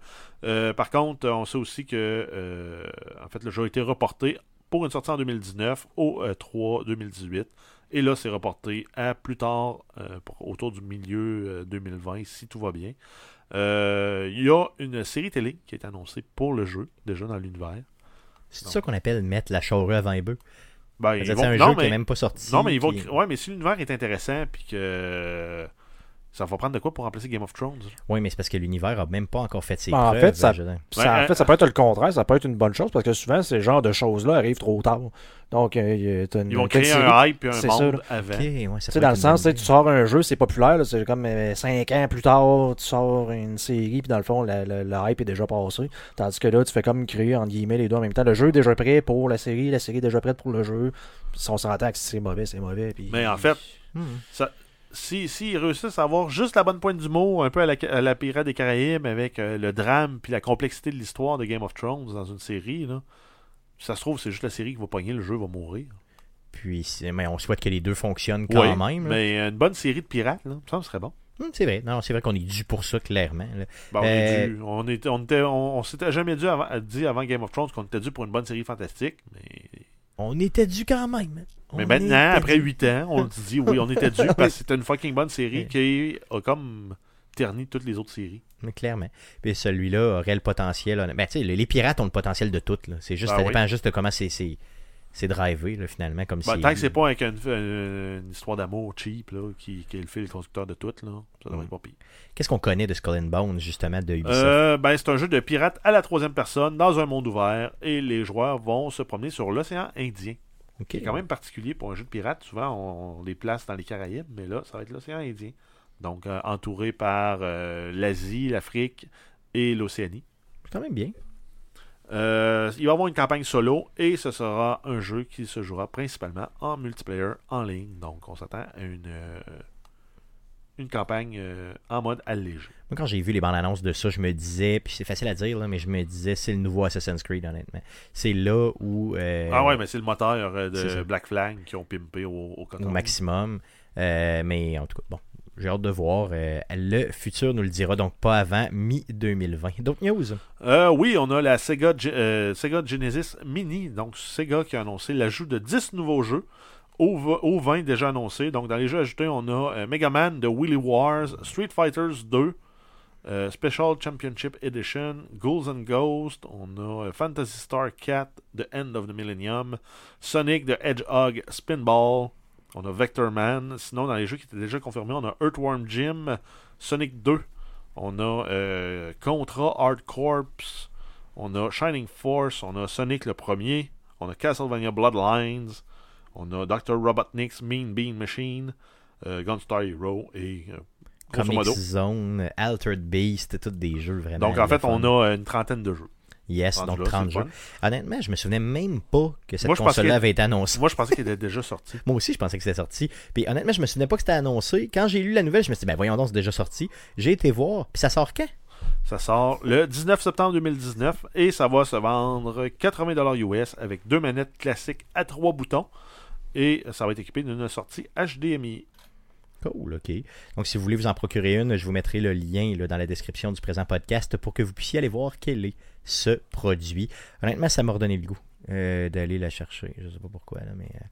Euh, par contre, on sait aussi que euh, en fait, le jeu a été reporté pour une sortie en 2019 au euh, 3 2018. Et là, c'est reporté à plus tard, pour- autour du milieu euh, 2020, si tout va bien. Il y a une série télé qui est annoncée pour le jeu, déjà dans l'univers. C'est ça qu'on appelle mettre la charrue avant les bœufs. Ben, ils C'est vont- un non, jeu qui mais- est même pas sorti. Non, mais ils vont. Ouais, mais si l'univers est intéressant, puis que. Ça va prendre de quoi pour remplacer Game of Thrones? Oui, mais c'est parce que l'univers a même pas encore fait ses Ben, en preuves. fait, ça- ça- Ouais, en fait, ça peut être le contraire, ça peut être une bonne chose parce que souvent, ces genres de choses-là arrivent trop tard. Donc, euh, une- Ils vont créer série- un hype et un c'est monde ça, avant. Ok, ouais, ça Tu sais, peut dans le sens, tu bonne sais, tu sors un jeu, c'est populaire, là, c'est comme 5 ans plus tard, tu sors une série, puis dans le fond, la- hype est déjà passé. Tandis que là, tu fais comme créer, entre guillemets, les deux en même temps. Le jeu est déjà prêt pour la série, la série est déjà prête pour le jeu. Si on s'entend que si c'est mauvais, c'est mauvais. Puis... Mais en fait, Hmm. si, si réussissent à avoir juste la bonne pointe d'humour, un peu à la, à la Pirate des Caraïbes, avec euh, le drame puis la complexité de l'histoire de Game of Thrones dans une série, là, ça se trouve, c'est juste la série qui va pogner, le jeu va mourir. Puis, c'est- mais on souhaite que les deux fonctionnent quand même. là. Mais une bonne série de pirates, là, ça me serait bon. Hmm, c'est vrai. Non, c'est vrai qu'on est dû pour ça, clairement. Ben, on, est Euh, dû- on, était, on, était- on- on s'était jamais dû avant- dit avant Game of Thrones qu'on était dû pour une bonne série fantastique, mais On était dû quand même. Mais maintenant, après dû. 8 ans, on se dit oui, on était dû parce que c'était une fucking bonne série qui a comme terni toutes les autres séries. Mais clairement. Puis celui-là aurait le potentiel. là. Ben, tu sais, les, pirates ont le potentiel de tout. là. C'est juste, Ben ça oui. dépend juste de comment c'est, c'est, c'est drivé, là, finalement. Comme Ben, si, tant que c'est pas avec une, une- une histoire d'amour cheap là, qui, qui est le fil conducteur de tout, là, ça devrait Mm. pas pire. Qu'est-ce qu'on connaît de Skull and Bones, justement, de Ubisoft? Euh, ben, c'est un jeu de pirates à la troisième personne dans un monde ouvert et les joueurs vont se promener sur l'océan Indien. Ok. qui est quand même particulier pour un jeu de pirate. Souvent, on, on les place dans les Caraïbes, mais là, ça va être l'océan Indien. Donc, euh, entouré par euh, l'Asie, l'Afrique et l'Océanie. C'est quand même bien. Euh, il va y avoir une campagne solo et ce sera un jeu qui se jouera principalement en multiplayer en ligne. Donc, on s'attend à une, euh, une campagne euh, en mode allégé. Moi, quand j'ai vu les bandes annonces de ça, je me disais, puis c'est facile à dire, là, mais je me disais, c'est le nouveau Assassin's Creed, honnêtement. C'est là où. Ah ouais, mais c'est le moteur de Black Flag qui ont pimpé au, au coton. au maximum. Mais en tout cas, bon, j'ai hâte de voir. euh, le futur nous le dira, donc pas avant mi-2020. D'autres news? Euh, oui, on a la euh, Sega Genesis Mini. Donc, Sega qui a annoncé l'ajout de 10 nouveaux jeux aux 20 déjà annoncés. Donc, dans les jeux ajoutés, on a euh, Mega Man de Willy Wars, Street Fighters 2, euh, Special Championship Edition, Ghouls and Ghosts, on a Phantasy Star 4 The End of the Millennium, Sonic the Hedgehog Spinball, on a Vector Man. Sinon, dans les jeux qui étaient déjà confirmés, on a Earthworm Jim, Sonic 2, on a euh, Contra Hard Corps, on a Shining Force, on a Sonic le premier, on a Castlevania Bloodlines, on a Dr. Robotnik's Mean Bean Machine, euh, Gunstar Hero et euh, Comic. Zone, Altered Beast, tous des jeux vraiment. Donc en fait, fun. on a une trentaine de jeux. Yes, donc là, 30 c'est jeux. Honnêtement, je me souvenais même pas que cette console-là avait été annoncée. Moi, je pensais qu'il était déjà sorti. Moi aussi, je pensais que c'était sorti. Puis honnêtement, je me souvenais pas que c'était annoncé. Quand j'ai lu la nouvelle, je me suis dit, ben voyons donc, c'est déjà sorti. J'ai été voir. Puis ça sort quand? Ça sort le 19 septembre 2019 et ça va se vendre 80$ US avec deux manettes classiques à trois boutons. Et ça va être équipé d'une sortie HDMI. Cool, ok. Donc, si vous voulez vous en procurer une, je vous mettrai le lien là, dans la description du présent podcast pour que vous puissiez aller voir quel est ce produit. Honnêtement, ça m'a redonné le goût euh, d'aller la chercher. Je sais pas pourquoi, là, mais. euh,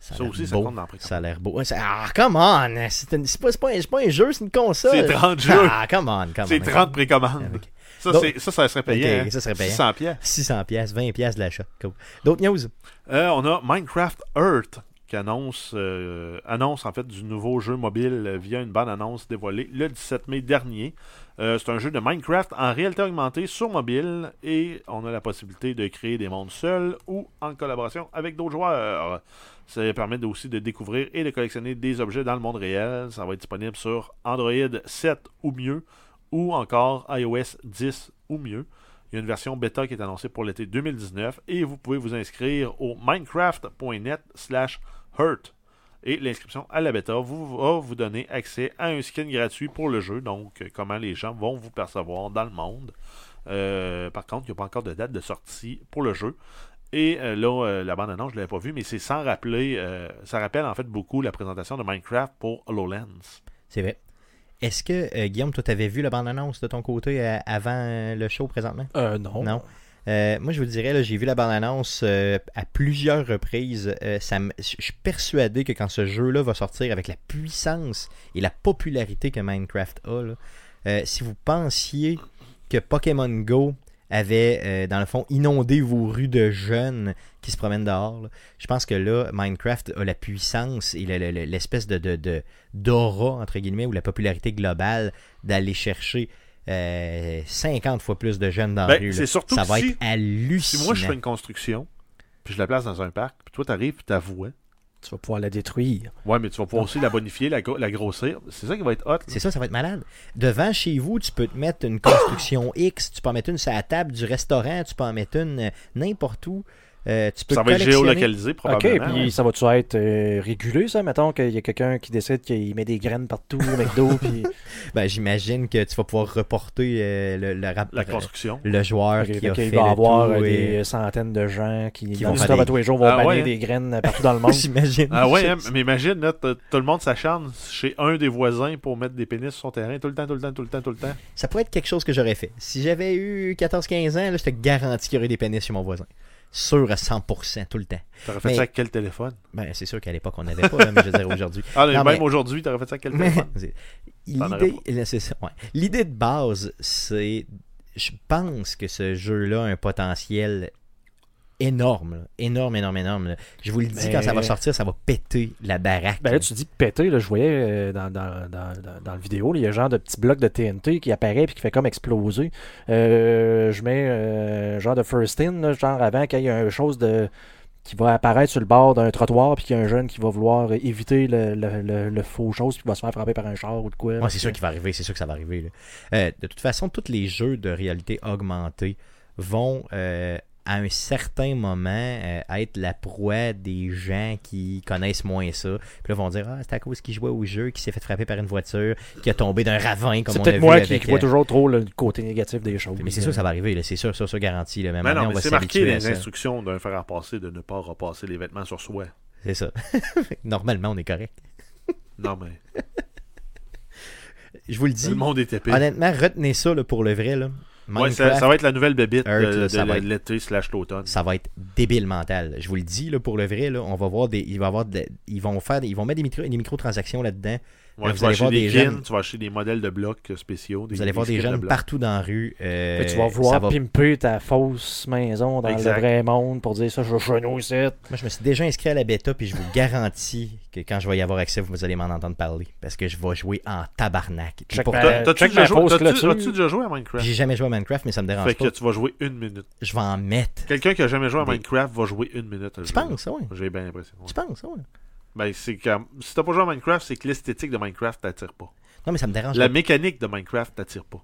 ça, aussi, ça compte dans. Ça a l'air beau. Ah, come on! C'est une- pas, un- c'est pas un jeu, c'est une console. C'est 30 jeux. Ah, come on, come on. C'est 30 précommandes. Avec Ça, Donc- ça, ça serait payé. Hein. ça serait payant. 600 pièces. 600 pièces, 20 pièces de l'achat. Cool. D'autres news? Euh, on a Minecraft Earth qui annonce, euh, annonce en fait du nouveau jeu mobile via une bande annonce dévoilée le 17 mai dernier. Euh, c'est un jeu de Minecraft en réalité augmentée sur mobile et on a la possibilité de créer des mondes seuls ou en collaboration avec d'autres joueurs. Ça permet aussi de découvrir et de collectionner des objets dans le monde réel. Ça va être disponible sur Android 7 ou mieux ou encore iOS 10 ou mieux. Il y a une version bêta qui est annoncée pour l'été 2019 et vous pouvez vous inscrire au minecraft.net slash hurt. Et l'inscription à la bêta vous, va vous donner accès à un skin gratuit pour le jeu, donc euh, comment les gens vont vous percevoir dans le monde. Euh, par contre, il n'y a pas encore de date de sortie pour le jeu. Et euh, là, euh, la bande-annonce, je ne l'avais pas vue, mais c'est sans rappeler, euh, ça rappelle en fait beaucoup la présentation de Minecraft pour HoloLens. C'est vrai. Est-ce que, euh, Guillaume, toi, t'avais vu la bande-annonce de ton côté euh, avant le show présentement? Euh, non. Non? Euh, moi, je vous dirais, là, j'ai vu la bande-annonce euh, à plusieurs reprises. Euh, je suis persuadé que quand ce jeu-là va sortir avec la puissance et la popularité que Minecraft a, si vous pensiez que Pokémon Go avait, dans le fond, inondé vos rues de jeunes qui se promènent dehors, je pense que là, Minecraft a la puissance et le- le- le- l'espèce de- d'aura, entre guillemets, ou la popularité globale d'aller chercher euh, 50 fois plus de jeunes dans Ben, la rue. là. c'est surtout Ça va si- être hallucinant. Si moi je fais une construction, puis je la place dans un parc, puis toi t'arrives puis t'avoues, Tu vas pouvoir la détruire. ouais, mais tu vas pouvoir aussi la bonifier, la, la grossir. C'est ça qui va être hot. C'est ça, ça va être malade. Devant chez vous, tu peux te mettre une construction X, tu peux en mettre une sur la table du restaurant, tu peux en mettre une euh, n'importe où. Euh, tu peux Ça va être géolocalisé Ok, probablement. puis ouais. ça va-tu être euh, régulé, ça? Mettons qu'il y a quelqu'un qui décide qu'il met des graines partout au McDo, puis... Ben, J'imagine que tu vas pouvoir reporter euh, le, le, rap- La euh, construction. le joueur Ok, qui a fait va y le avoir tout et- des centaines de gens qui, vont stop des- tous les jours, vont Ah ouais, hein? des graines partout dans le monde. J'imagine. Ah ouais, hein, mais imagine, là, tout le monde s'acharne chez un des voisins pour mettre des pénis sur son terrain tout le temps, tout le temps, tout le temps, tout le temps. Ça pourrait être quelque chose que j'aurais fait. Si j'avais eu 14-15 ans, là, je te garantis qu'il y aurait des pénis chez mon voisin. Sûr à 100% tout le temps. T'aurais fait Mais- ça avec quel téléphone? Ben, c'est sûr qu'à l'époque, on n'avait pas, mais je veux dire aujourd'hui. Ah, Non, même aujourd'hui, t'aurais fait ça avec quel téléphone? ouais. L'idée de base, c'est. Je pense que ce jeu-là a un potentiel énorme. Énorme, énorme, énorme. Je vous le dis, Mais- quand ça va sortir, ça va péter la baraque. Ben là, tu dis péter, là, je voyais euh, dans, dans, dans, le vidéo, il y a un genre de petit bloc de TNT qui apparaît puis qui fait comme exploser. Euh, je mets euh, un genre de first in, là, genre avant qu'il y ait une chose de qui va apparaître sur le bord d'un trottoir puis qu'il y a un jeune qui va vouloir éviter le, le, le- le faux chose puis qui va se faire frapper par un char ou de quoi. Ouais, c'est sûr qu'il va arriver, c'est sûr que ça va arriver. là. Euh, de toute façon, tous les jeux de réalité augmentée vont, euh, à un certain moment, euh, être la proie des gens qui connaissent moins ça. Puis là, vont dire Ah, c'est à cause qu'il jouait au jeu, qui s'est fait frapper par une voiture, qui a tombé d'un ravin, comme C'est on a peut-être moi qui, avec, qui vois euh, toujours trop le côté négatif des choses. Mais c'est sûr que ça va arriver, là, c'est sûr, sûr, sûr, garanti. Là. Mais Mais maintenant, non, on mais c'est marqué les ça. instructions d'un fer à repasser de ne pas repasser les vêtements sur soi. C'est ça. Normalement, on est correct. Non, mais Je vous le dis, le monde est épais. honnêtement, retenez ça là, pour le vrai. Là. Ouais, ça, va être la nouvelle bébite Earth, de, l'été slash l'automne. ça va être débile mental. Je vous le dis là, pour le vrai, là, on va voir des, il va avoir de- ils vont faire, ils vont mettre des, micro, des microtransactions là-dedans. Ouais, vous tu vas allez acheter voir des des jeunes- tu vas acheter des modèles de blocs euh, spéciaux. Vous allez voir des jeunes partout dans la rue. euh, Fait tu vas ça vouloir va- pimper ta fausse maison dans Exact. le vrai monde pour dire ça, je suis nous ici. Moi, je me suis déjà inscrit à la bêta, puis je vous garantis que quand je vais y avoir accès, vous allez m'en entendre parler. Parce que je vais jouer en tabarnak. T'as-tu déjà, joué- à Minecraft? J'ai jamais joué à Minecraft, mais ça me dérange Fait pas. que tu vas jouer une minute. Je vais en mettre. Quelqu'un qui a jamais joué à Des- Minecraft va jouer une minute. à Tu jouer. penses, ça, oui. J'ai bien l'impression. penses, ça, oui. Ben, c'est que si t'as pas joué à Minecraft, c'est que l'esthétique de Minecraft t'attire pas. Non, mais ça me dérange La pas. mécanique de Minecraft t'attire pas.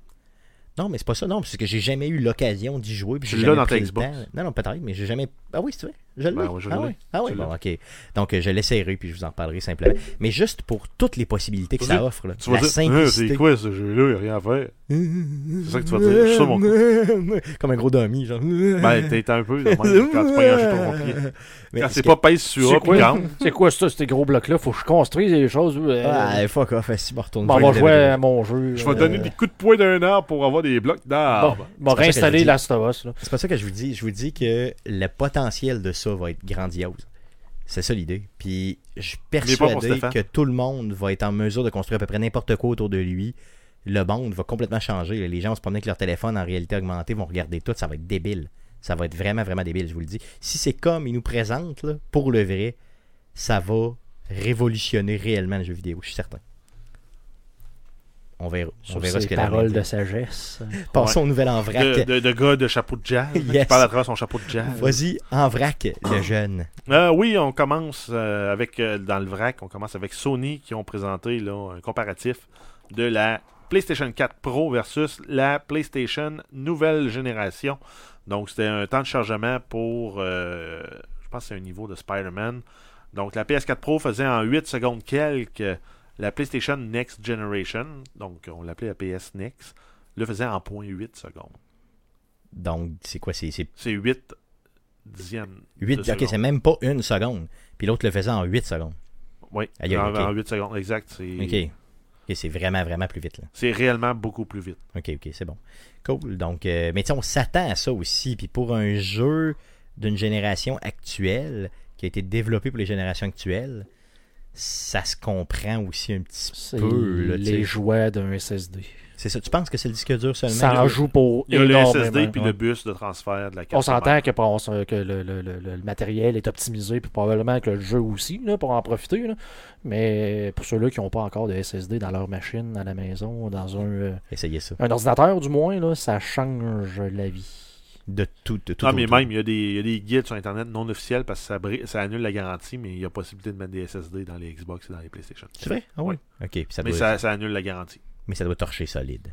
Non, mais c'est pas ça, non, parce que j'ai jamais eu l'occasion d'y jouer. Puis j'ai jamais dans ta le Xbox. temps. Non, non, peut-être, mais j'ai jamais. Ah oui, c'est vrai. Je l'ai. Ben oui, je ah l'ai. oui, ah oui bon, ok. Donc, euh, je l'essayerai, puis je vous en reparlerai simplement. Mais juste pour toutes les possibilités que ça vas offre, là, Tu vas la dire, simplicité. c'est quoi ce jeu-là, y a rien à faire. C'est ça que tu vas dire. C'est ça, mon Comme un gros dummy, genre. Ben, t'es un peu quand tu pognes un pied. Mais Quand ce c'est que- pas pèse sur C'est A puis quoi, c'est quoi ça, ces gros blocs-là? Faut que je construise des choses. euh, Ah, fuck off, si je me retourne bon, pas, on va jouer à mon jeu. Je vais euh, donner des coups de poing d'un arbre pour avoir des blocs Bon, d'arbre. on va C'est pas ça que je réinstaller. Last of Us. C'est pas ça que je vous dis. Je vous dis que le potentiel de ça va être grandiose. C'est ça l'idée. Puis je suis persuadé que tout le monde va être en mesure de construire à peu près n'importe quoi autour de lui. Le monde va complètement changer. Les gens vont se promener avec leur téléphone en réalité augmentée, vont regarder tout. Ça va être débile. Ça va être vraiment, vraiment débile, je vous le dis. Si c'est comme ils nous présentent, là, pour le vrai, ça va révolutionner réellement le jeu vidéo, je suis certain. On verra. On verra ce ces que la paroles de sagesse. Passons au nouvel en vrac. De, de, de gars de chapeau de jazz. Yes. Qui parle à travers son chapeau de jazz. Vas-y, en vrac, le jeune. Euh, oui, on commence euh, avec, euh, dans le vrac, on commence avec Sony qui ont présenté là, un comparatif de la PlayStation 4 Pro versus la PlayStation nouvelle génération. Donc, c'était un temps de chargement pour, euh, je pense que c'est un niveau de Spider-Man. Donc, la PS4 Pro faisait en 8 secondes quelques la PlayStation Next Generation, donc on l'appelait la PS Next, le faisait en 0.8 secondes. Donc, c'est quoi C'est c'est C'est 8 dixièmes. 8, de ok, c'est même pas une seconde. Puis l'autre le faisait en 8 secondes. Oui, Aïe, en, ok. en 8 secondes, exact. C'est Ok. Ok, c'est vraiment, vraiment plus vite. Là. c'est réellement beaucoup plus vite. Ok, ok, c'est bon. Cool. Donc, euh, mais tu sais, on s'attend à ça aussi. Puis pour un jeu d'une génération actuelle, qui a été développé pour les générations actuelles, ça se comprend aussi un petit peu. là, les jouets d'un SSD. C'est ça. Tu penses que c'est le disque dur seulement? Ça en joue pour Il y a le. SSD puis ouais. le bus de transfert de la carte. On s'entend que, on le, le- le- le matériel est optimisé, puis probablement que le jeu aussi, là, pour en profiter. là. Mais pour ceux-là qui n'ont pas encore de SSD dans leur machine, à la maison, dans un, euh, Essayez ça. un ordinateur du moins, là, ça change la vie. De tout. De tout Non, mais même, il y, a des, il y a des guides sur Internet non officiels parce que ça, ça annule la garantie, mais il y a possibilité de mettre des SSD dans les Xbox et dans les PlayStation. C'est vrai? Ah oui. Ok, puis ça Mais doit, ça, ça annule la garantie. mais ça doit torcher solide.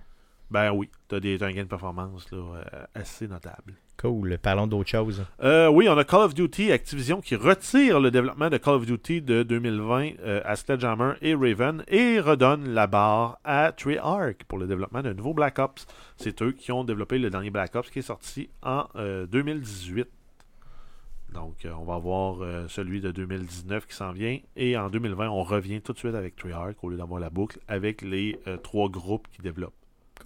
Ben oui, t'as des- t'as un gain de performance là, euh, assez notable. Cool. Parlons d'autre chose. Euh, oui, on a Call of Duty Activision qui retire le développement de Call of Duty de 2020 euh, à Sledgehammer et Raven et redonne la barre à Treyarch pour le développement d'un nouveau Black Ops. C'est eux qui ont développé le dernier Black Ops qui est sorti en euh, 2018. Donc, on va voir euh, celui de 2019 qui s'en vient. Et en 2020, on revient tout de suite avec Treyarch au lieu d'avoir la boucle avec les trois groupes qui développent.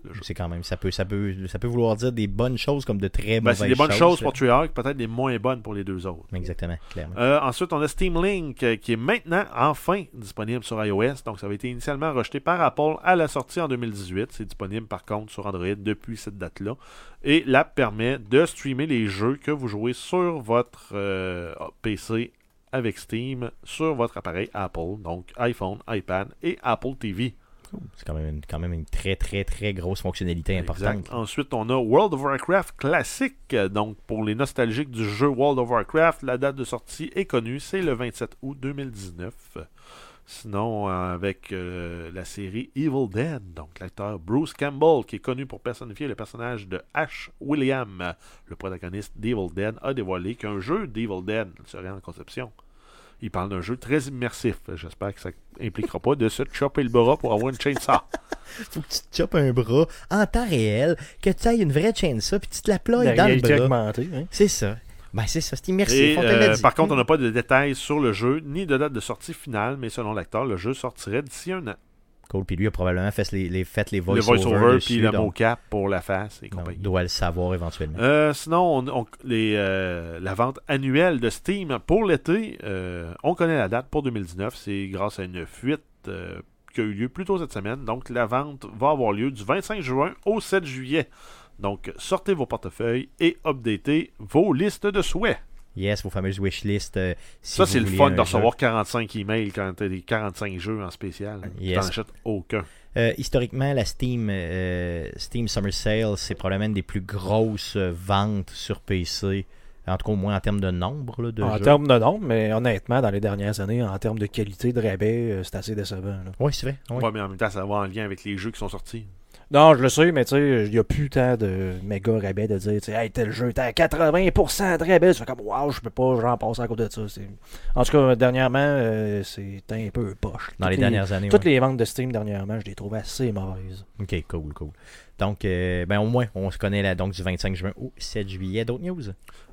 Jeu. C'est quand même, ça peut, ça, peut, ça peut vouloir dire des bonnes choses comme de très Ben, mauvaises c'est des bonnes choses pour Treyarch, peut-être des moins bonnes pour les deux autres. Exactement, clairement. Euh, ensuite, on a Steam Link euh, qui est maintenant enfin disponible sur iOS. Donc, ça avait été initialement rejeté par Apple à la sortie en 2018. C'est disponible par contre sur Android depuis cette date-là. Et l'app permet de streamer les jeux que vous jouez sur votre euh, PC avec Steam sur votre appareil Apple, donc iPhone, iPad et Apple TV. C'est quand même, une, quand même une très, très, très grosse fonctionnalité importante. Exact. Ensuite, on a World of Warcraft classique. Donc, pour les nostalgiques du jeu World of Warcraft, la date de sortie est connue, c'est le 27 août 2019. Sinon, avec euh, la série Evil Dead, donc l'acteur Bruce Campbell, qui est connu pour personnifier le personnage de Ash William, le protagoniste d'Evil Dead, a dévoilé qu'un jeu d'Evil Dead serait en conception. Il parle d'un jeu très immersif. J'espère que ça impliquera pas de se chopper le bras pour avoir une chainsaw. Faut que tu te chopes un bras en temps réel, que tu ailles une vraie chaîne ça, puis tu te la ploies dans le bras. augmentée. hein. C'est ça. Ben, c'est ça, c'est immersif. Euh, par contre, on n'a pas de détails sur le jeu, ni de date de sortie finale, mais selon l'acteur, le jeu sortirait d'ici un an. Cool. Puis lui a probablement fait les, les, fait les le voice-overs. voice-over, puis le mocap pour la face et compagnie. doit le savoir éventuellement. Euh, sinon, on- on- les, euh, la vente annuelle de Steam pour l'été, euh, on connaît la date pour 2019. C'est grâce à une fuite qui a eu lieu plus tôt cette semaine. Donc, la vente va avoir lieu du 25 juin au 7 juillet. Donc, sortez vos portefeuilles et updatez vos listes de souhaits. Yes, vos fameuses wishlists. euh, si Ça, c'est le fun un de jeu. recevoir 45 emails quand tu as des 45 jeux en spécial. Tu Yes. n'en achètes aucun. Euh, historiquement, la Steam, euh, Steam Summer Sale, c'est probablement une des plus grosses ventes sur PC. En tout cas, au moins en termes de nombre là, de En jeux. termes de nombre, mais honnêtement, dans les dernières années, en termes de qualité de rabais, euh, c'est assez décevant. là. Oui, c'est vrai. oui. Ouais, mais en même temps, ça va en lien avec les jeux qui sont sortis. Non, je le sais, mais tu sais, il n'y a plus tant de méga rabais de dire, tu sais, hey, tel jeu, t'es à 80% de rabais. Tu fais comme, waouh, je peux pas, j'en passe à côté de ça. C'est- En tout cas, dernièrement, euh, c'est un peu poche. Dans les dernières années. Toutes ouais. les ventes de Steam dernièrement, je les trouve assez mauvaises. Ok, cool, cool. Donc, euh, ben, au moins, on se connaît là, donc du 25 juin au 7 juillet. D'autres news?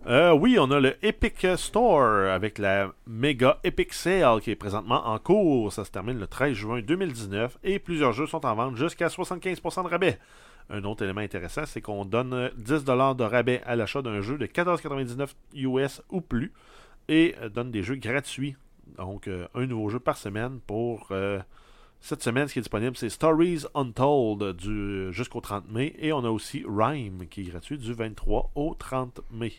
Euh, oui, on a le Epic Store avec la méga Epic Sale qui est présentement en cours. Ça se termine le 13 juin 2019 et plusieurs jeux sont en vente jusqu'à 75% de rabais. Un autre élément intéressant, c'est qu'on donne euh, 10$ de rabais à l'achat d'un jeu de 14,99 US ou plus et euh, donne des jeux gratuits. Donc, euh, un nouveau jeu par semaine pour cette semaine. Ce qui est disponible, c'est Stories Untold du, jusqu'au 30 mai et on a aussi Rhyme qui est gratuit du 23 au 30 mai.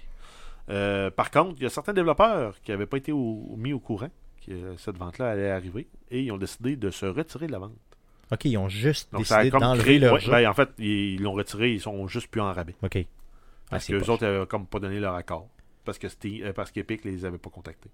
Euh, par contre, il y a certains développeurs qui n'avaient pas été au- mis au courant que cette vente-là allait arriver et ils ont décidé de se retirer de la vente. Ok, ils ont juste Donc, décidé d'enlever leur ouais, jeu. ben, en fait, ils l'ont retiré, ils sont juste plus en rabais. Ok. Ah, Parce que les autres n'avaient comme pas donné leur accord. Parce que Steam- euh, parce qu'Epic les avait pas contactés.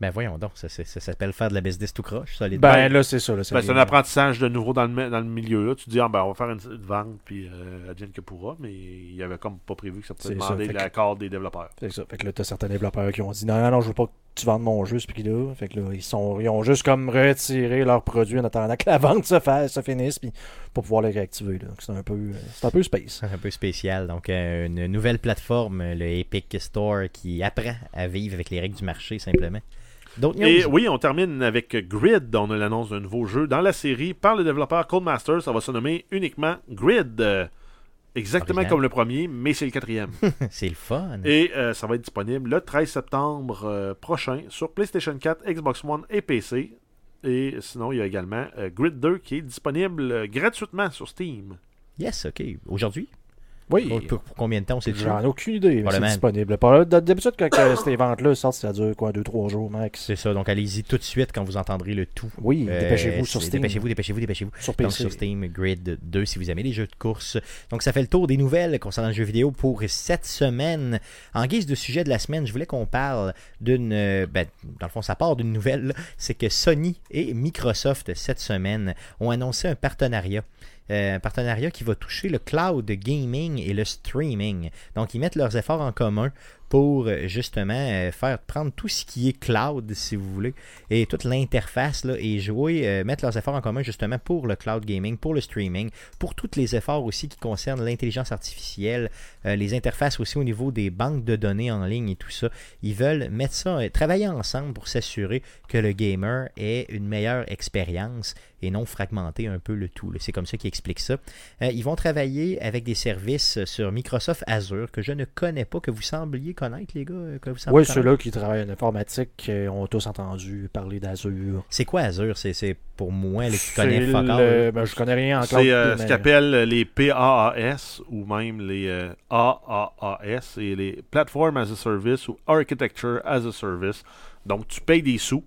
Ben voyons donc, ça, ça- ça s'appelle faire de la business tout croche. Ben là, c'est ça. Ben, c'est un apprentissage de nouveau dans le, mi- dans le milieu. Là. Tu dis, ah, ben, on va faire une, une vente, puis euh, advienne que pourra, mais il y avait comme pas prévu que ça C'est pouvait ça, demander l'accord des développeurs. C'est ça. Fait que là, t'as certains développeurs qui ont dit non, non, non, je veux pas tu vendes mon jeu, ce puis là. Fait que là, ils, sont, ils ont juste comme retiré leurs produits en attendant que la vente se, fasse, se finisse, puis pour pouvoir les réactiver. là. Donc c'est un peu, euh, c'est un peu space. C'est un peu spécial. Donc, euh, une nouvelle plateforme, le Epic Store, qui apprend à vivre avec les règles du marché, simplement. D'autres news? Et oui, on termine avec Grid. On a l'annonce d'un nouveau jeu dans la série par le développeur Codemasters. Ça va se nommer uniquement Grid. Exactement Original. comme le premier, mais c'est le quatrième. C'est le fun. Et euh, ça va être disponible le 13 septembre euh, prochain sur PlayStation 4, Xbox One et PC. Et sinon, il y a également euh, Grid 2 qui est disponible gratuitement sur Steam. Yes, ok. Aujourd'hui? Oui. pour, pour- pour combien de temps on sait J'en ai aucune idée, c'est disponible. D'habitude, quand ces ventes-là sortent, ça dure quoi, 2-3 jours max? C'est ça. Donc, allez-y tout de suite quand vous entendrez le tout. Oui, Euh, dépêchez-vous sur c'est- Steam. Dépêchez-vous, dépêchez-vous, dépêchez-vous. Sur Donc, PC. sur Steam Grid 2 si vous aimez les jeux de course. Donc, ça fait le tour des nouvelles concernant le jeu vidéo pour cette semaine. En guise de sujet de la semaine, je voulais qu'on parle d'une. euh, Ben, dans le fond, ça part d'une nouvelle. C'est que Sony et Microsoft, cette semaine, ont annoncé un partenariat. Euh, un partenariat qui va toucher le cloud gaming et le streaming. Donc, ils mettent leurs efforts en commun pour euh, justement euh, faire prendre tout ce qui est cloud, si vous voulez, et toute l'interface et jouer, euh, mettre leurs efforts en commun justement pour le cloud gaming, pour le streaming, pour tous les efforts aussi qui concernent l'intelligence artificielle, les interfaces aussi au niveau des banques de données en ligne et tout ça. Ils veulent mettre ça, travailler ensemble pour s'assurer que le gamer ait une meilleure expérience et non fragmenter un peu le tout. C'est comme ça qu'ils expliquent ça. Ils vont travailler avec des services sur Microsoft Azure que je ne connais pas, que vous sembliez connaître, les gars. euh, Que vous semblez Oui, ceux-là qui travaillent en informatique euh, ont tous entendu parler d'Azure. C'est quoi Azure? C'est c'est pour moi là, qui C'est connais fuck all, le- ben, je connais rien en cloud. C'est euh, ce mais- qu'ils appellent les PAAS ou même les euh, AAAS, et les Platform as a Service ou Architecture as a Service. Donc, tu payes des sous,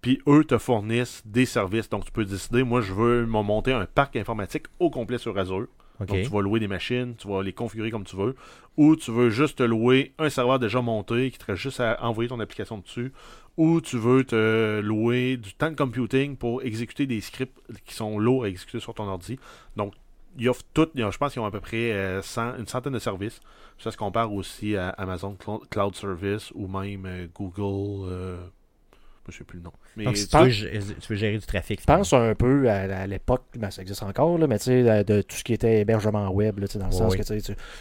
puis eux te fournissent des services. Donc, tu peux décider, moi, je veux me monter un parc informatique au complet sur Azure. Donc, tu vas louer des machines, tu vas les configurer comme tu veux. Ou tu veux juste te louer un serveur déjà monté qui te reste juste à envoyer ton application dessus. Ou tu veux te louer du temps de computing pour exécuter des scripts qui sont lourds à exécuter sur ton ordi. Donc, ils offrent tout. ils ont- Je pense qu'ils ont à peu près euh, 100 une centaine de services. Ça se compare aussi à Amazon Clo- Cloud Service ou même euh, Google. euh, je sais plus le nom. Mais Donc, si tu- veux, gé- tu veux gérer du trafic. Je pense un peu à, à l'époque, ben, ça existe encore, là, mais tu sais, de, tout ce qui était hébergement web, là, dans le sens que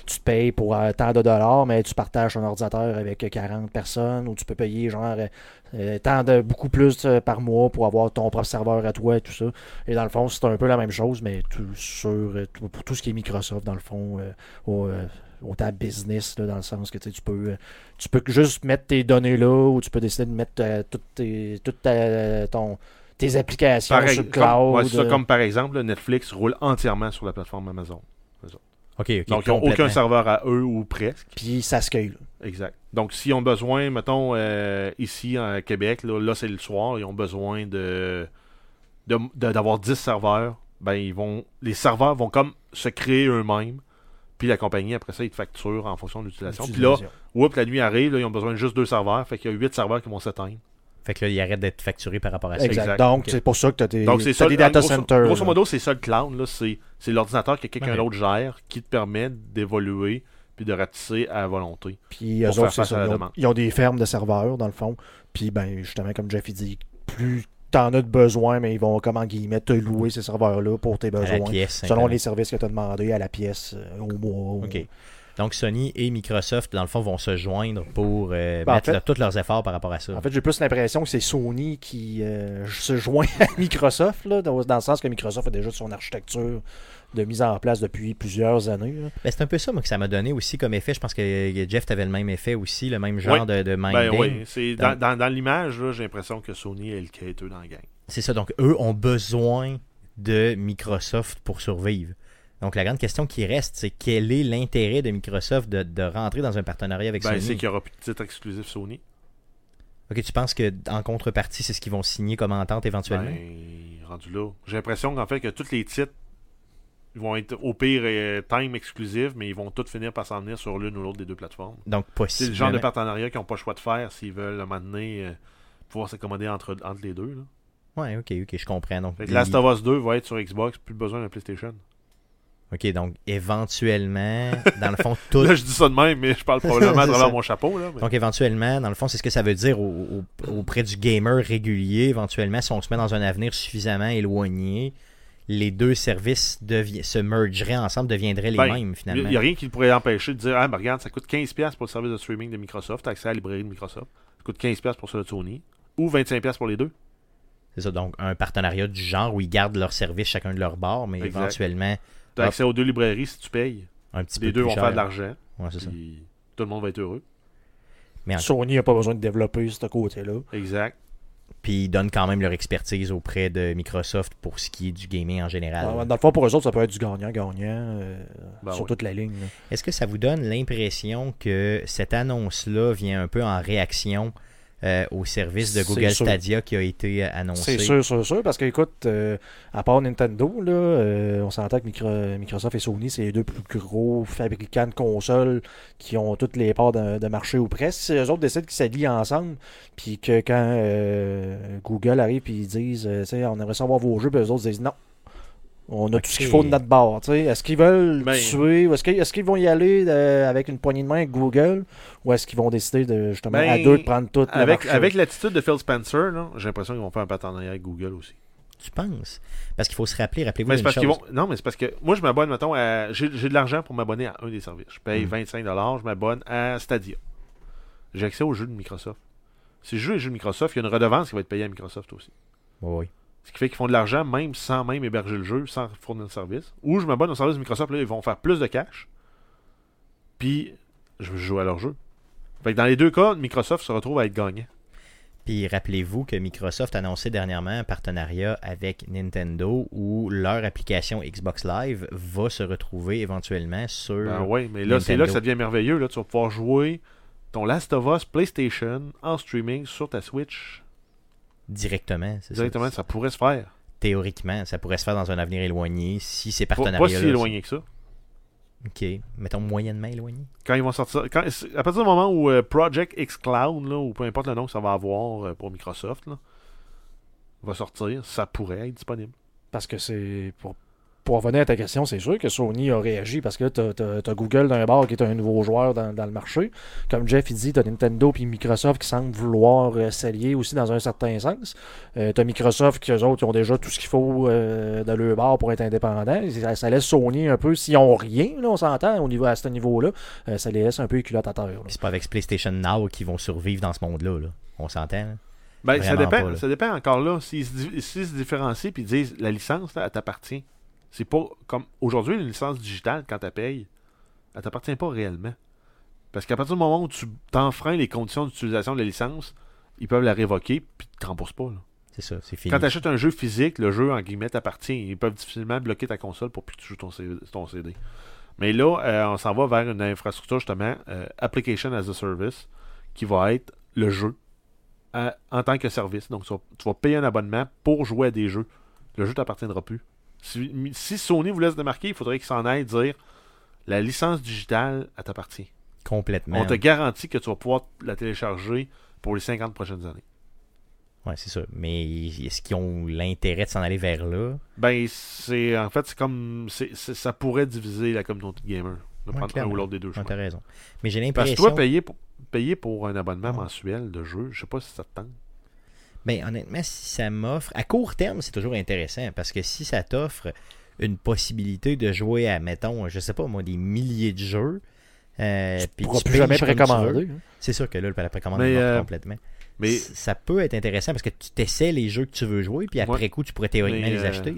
tu, payes pour euh, tant de dollars, mais tu partages ton ordinateur avec 40 personnes, ou tu peux payer genre euh, euh, tant de beaucoup plus par mois pour avoir ton propre serveur à toi et tout ça. Et dans le fond, c'est un peu la même chose, mais tout sur tout- pour tout ce qui est Microsoft, dans le fond, au, au ta business, là, dans le sens que tu sais, tu peux, euh, tu peux juste mettre tes données là, ou tu peux décider de mettre euh, toutes tes, toutes ta- ton, tes applications Pareil, sur le comme, cloud. ouais, ça, euh, comme par exemple, Netflix roule entièrement sur la plateforme Amazon. Donc, ils n'ont aucun serveur à eux ou presque. Puis ça scale. Exact. Donc, s'ils ont besoin, mettons, euh, ici à Québec, là, là, c'est le soir, ils ont besoin de de- de- d'avoir 10 serveurs, ben ils vont les serveurs vont comme se créer eux-mêmes. Puis la compagnie, après ça, ils te facturent en fonction de l'utilisation. Puis là, oups, la nuit arrive, là, ils ont besoin de juste deux serveurs. Fait qu'il y a 8 serveurs qui vont s'éteindre. Fait que là, il arrête d'être facturé par rapport à ça. Exact. exact. Donc, c'est pour ça que tu as des, Donc, ça. data grosso, centers. grosso modo, c'est ça le cloud. C'est l'ordinateur que quelqu'un d'autre gère qui te permet d'évoluer puis de ratisser à volonté. Puis eux autres, ça. Ils ont, ils ont des fermes de serveurs, dans le fond. Puis, ben, justement, comme Jeff dit, plus t'en as de besoin, mais ils vont, guillemets, te louer ces serveurs-là pour tes besoins. pièce. Selon les services que tu as demandé à la pièce euh, au mois. OK. Donc, Sony et Microsoft, dans le fond, vont se joindre pour euh, Ben, en mettre fait- tous leurs efforts par rapport à ça. En fait, j'ai plus l'impression que c'est Sony qui euh, se joint à Microsoft, là, dans, dans le sens que Microsoft a déjà son architecture de mise en place depuis plusieurs années. Ben, c'est un peu ça moi, que ça m'a donné aussi comme effet. Je pense que Jeff, t'avais le même effet aussi, le même genre Oui. de, de Ben oui, c'est Dans- dans, dans, dans l'image, là, j'ai l'impression que Sony est le quêteux dans la gang. C'est ça. Donc, eux ont besoin de Microsoft pour survivre. Donc, la grande question qui reste, c'est quel est l'intérêt de Microsoft de, de rentrer dans un partenariat avec Ben, c'est Sony qu'il n'y aura plus de titre exclusif Sony. Ok, tu penses que en contrepartie, c'est ce qu'ils vont signer comme entente éventuellement? Ben, rendu là. J'ai l'impression qu'en fait que tous les titres ils vont être au pire euh, time exclusif, mais ils vont tous finir par s'en venir sur l'une ou l'autre des deux plateformes. Donc, C'est possible. le genre de partenariat qu'ils n'ont pas le choix de faire s'ils veulent donné euh, pouvoir s'accommoder entre, entre les deux. Là. Ouais, ok, ok, je comprends. Donc, il- Last of Us 2 va être sur Xbox, plus besoin d'un PlayStation. ok, donc éventuellement, dans le fond, tout. Là, je dis ça de même, mais je parle probablement à C'est travers mon chapeau. Là, mais- Donc éventuellement, dans le fond, c'est ce que ça veut dire au- au- auprès du gamer régulier. Éventuellement, si on se met dans un avenir suffisamment éloigné, les deux services se mergeraient ensemble, deviendraient les Ben, mêmes Il finalement. n'y a rien qui pourrait empêcher de dire Ah, ben regarde, ça coûte 15$ pour le service de streaming de Microsoft, t'as accès à la librairie de Microsoft. Ça coûte 15$ pour celui de Sony. Ou 25$ pour les deux. C'est ça, donc un partenariat du genre où ils gardent leurs services chacun de leur bord, mais Exact. éventuellement T'as Ah. accès aux deux librairies si tu payes. un petit Les peu deux plus vont cher. faire de l'argent. Ouais, c'est ça. Puis tout le monde va être heureux. Mais en- Sony n'a pas besoin de développer ce côté-là. Exact. Puis ils donnent quand même leur expertise auprès de Microsoft pour ce qui est du gaming en général. Ah, Dans le fond, pour eux autres, ça peut être du gagnant-gagnant euh, Ben sur oui. toute la ligne. Est-ce que ça vous donne l'impression que cette annonce-là vient un peu en réaction euh, au service de Google. Stadia qui a été euh, annoncé? C'est sûr, sûr, sûr, parce que écoute, euh, à part Nintendo, là, euh, on s'entend que Micro- Microsoft et Sony, c'est les deux plus gros fabricants de consoles qui ont toutes les parts de, de marché ou presque. Si eux autres décident qu'ils s'allient ensemble, puis que quand euh, Google arrive et ils disent, on aimerait savoir vos jeux, puis eux autres disent non. On a tout ce qu'il faut de notre bord. tu sais. Est-ce qu'ils veulent Ben- tuer? Ou est-ce qu'ils est-ce qu'ils vont y aller euh, avec une poignée de main avec Google? Ou est-ce qu'ils vont décider de justement à Ben, deux de prendre tout le Avec, avec l'attitude de Phil Spencer, là, j'ai l'impression qu'ils vont faire un partenariat avec Google aussi. Tu penses? Parce qu'il faut se rappeler, rappelez-vous Mais c'est d'une parce chose. qu'ils vont. Non, mais c'est parce que moi, je m'abonne, mettons, à. J'ai j'ai de l'argent pour m'abonner à un des services. Je paye Mm. 25$, je m'abonne à Stadia. J'ai accès aux jeux de Microsoft. Si je joue les jeux de Microsoft, il y a une redevance qui va être payée à Microsoft aussi. Oui, oui. Ce qui fait qu'ils font de l'argent même sans même héberger le jeu, sans fournir le service. Ou je m'abonne au service de Microsoft, là, ils vont faire plus de cash. Puis, je vais jouer à leur jeu. Fait que dans les deux cas, Microsoft se retrouve à être gagnant. Puis rappelez-vous que Microsoft a annoncé dernièrement un partenariat avec Nintendo où leur application Xbox Live va se retrouver éventuellement sur. Ben ouais, mais là, c'est là que ça devient merveilleux. Là. Tu vas pouvoir jouer ton Last of Us PlayStation en streaming sur ta Switch. Directement. c'est ça. Directement, ça pourrait se faire. Théoriquement, ça pourrait se faire dans un avenir éloigné si ces Pas, partenariats. pas si éloigné que ça. Ok. Mettons moyennement éloigné. Quand ils vont sortir. Quand, à partir du moment où euh, Project X Cloud, là, ou peu importe le nom que ça va avoir euh, pour Microsoft, là, va sortir, ça pourrait être disponible. Parce que c'est. Pour, pour revenir à ta question, c'est sûr que Sony a réagi parce que là, t'as- t'as t'as Google d'un bord qui est un nouveau joueur dans, dans le marché. Comme Jeff il dit, t'as Nintendo puis Microsoft qui semblent vouloir euh, s'allier aussi dans un certain sens. Euh, t'as Microsoft qui, eux autres, ils ont déjà tout ce qu'il faut euh, de leur bord pour être indépendants. Ça, ça laisse Sony un peu, s'ils ont rien, là, on s'entend, au niveau, à ce niveau-là, euh, ça les laisse un peu éculottes à terre. c'est pas avec PlayStation Now qu'ils vont survivre dans ce monde-là. là. On s'entend. là? Ben, ça dépend, pas, là. ça dépend encore là. S'ils se, se différencient et disent la licence, là, elle t'appartient. C'est pas comme aujourd'hui, une licence digitale, quand tu payes, elle t'appartient pas réellement. Parce qu'à partir du moment où tu t'enfreins les conditions d'utilisation de la licence, ils peuvent la révoquer puis ils te remboursent pas. C'est ça, c'est fini. Quand tu achètes un jeu physique, le jeu en guillemets t'appartient. Ils peuvent difficilement bloquer ta console pour plus que tu joues ton, C- ton CD. Mais là, euh, on s'en va vers une infrastructure justement, euh, Application as a Service, qui va être le jeu à- en tant que service. Donc tu vas, tu vas payer un abonnement pour jouer à des jeux. Le jeu t'appartiendra plus. Si, si Sony vous laisse démarquer, il faudrait qu'ils s'en aillent dire la licence digitale, elle t'appartient. Complètement. On te garantit que tu vas pouvoir la télécharger pour les 50 prochaines années. Ouais, c'est ça. Mais est-ce qu'ils ont l'intérêt de s'en aller vers là? Ben, c'est en fait, c'est comme ça pourrait diviser la communauté de gamers. De Ouais, prendre un ou l'autre des deux Ouais, chemins. T'as raison. Mais j'ai Parce que l'impression. toi, payer pour, payer pour un abonnement Ouais. mensuel de jeu, je sais pas si ça te tente. Ben, honnêtement, si ça m'offre. À court terme, c'est toujours intéressant parce que si ça t'offre une possibilité de jouer à, mettons, je sais pas moi, des milliers de jeux. Euh, Tu puis pourras tu plus jamais précommander. hein. C'est sûr que là, la précommande Mais, euh, complètement. Mais Ça peut être intéressant parce que tu t'essaies les jeux que tu veux jouer, puis après Ouais. coup, tu pourrais théoriquement Mais, les euh, acheter.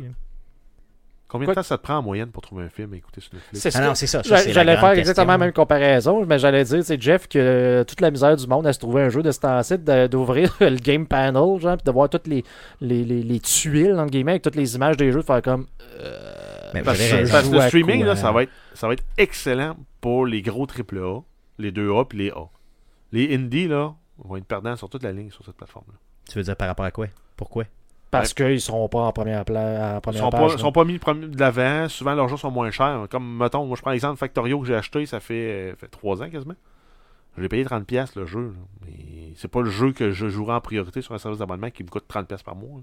Combien quoi- de temps ça te prend en moyenne pour trouver un film et écouter sur Netflix? C'est Ah ça. non, c'est ça. J'allais faire exactement la même comparaison, mais j'allais dire, c'est Jeff, que euh, toute la misère du monde à se trouver un jeu de ce temps-ci, d'ouvrir le game panel, genre, puis de voir toutes les, les, les, les tuiles, entre guillemets, avec toutes les images des jeux, de faire comme. Mais Parce, que- parce le streaming, quoi? là, ça va, être, ça va être excellent pour les gros AAA, les 2A puis les A. Les indies, là, vont être perdants sur toute la ligne sur cette plateforme-là. Tu veux dire par rapport à quoi? Pourquoi? Parce qu'ils seront pas en première, pla- en Ils première sont page. pas, là. sont pas mis de l'avant. Souvent, leurs jeux sont moins chers. Comme, mettons, moi, je prends l'exemple de Factorio que j'ai acheté, ça fait, euh, fait 3 ans quasiment. Je l'ai payé 30$ le jeu. là. Mais c'est pas le jeu que je jouerai en priorité sur un service d'abonnement qui me coûte 30$ par mois.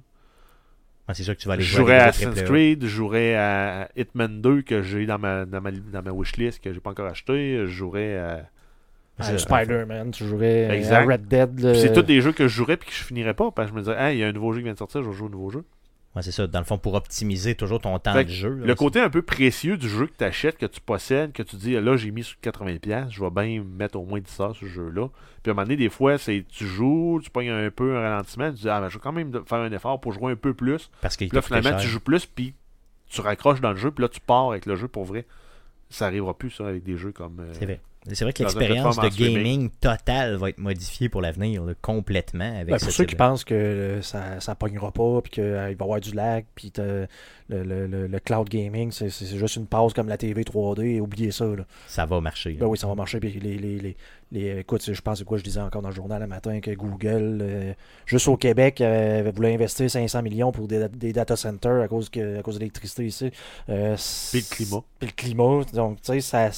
Ah, C'est sûr que tu vas aller Je jouer jouerais à Assassin's. Creed, je jouerais à Hitman 2 que j'ai dans ma, dans ma, dans ma wishlist que j'ai pas encore acheté. Je jouerais à. C'est- Spider-Man, tu jouerais euh, Exact. à Red Dead. Puis c'est euh, tous des jeux que je jouerais puis que je finirais pas parce que je me disais, ah, il y a un nouveau jeu qui vient de sortir, je vais jouer au nouveau jeu. Ouais, c'est ça. Dans le fond, pour optimiser toujours ton temps Fait de que jeu. là, Le côté un peu précieux du jeu que tu achètes, que tu possèdes, que tu dis là j'ai mis sur 80$, je vais bien mettre au moins 10 heures sur ce jeu-là. Puis à un moment donné, des fois, c'est tu joues, tu pognes un peu un ralentissement, tu dis ah ben, je vais quand même faire un effort pour jouer un peu plus. parce qu'il Puis là finalement cher. tu joues plus, puis tu raccroches dans le jeu, puis là tu pars avec le jeu pour vrai. Ça arrivera plus ça avec des jeux comme. euh, C'est vrai. C'est vrai que l'expérience de gaming totale va être modifiée pour l'avenir, là, complètement. Avec Ben, ce pour ceux qui pensent que euh, ça, ça pognera pas, puis qu'il va y avoir du lag, puis le, le, le, le cloud gaming, c'est juste une pause comme la TV 3D, oubliez ça. Là. Ça va marcher. Ben oui, ça va marcher. Puis les, les, les, les- écoute, je pense c'est quoi je disais encore dans le journal le matin que Google, euh, juste au Québec, euh, voulait investir 500 millions pour des, des data centers à cause, que, à cause de l'électricité ici. Euh, Puis le climat. Puis le climat. Donc, tu sais, ça.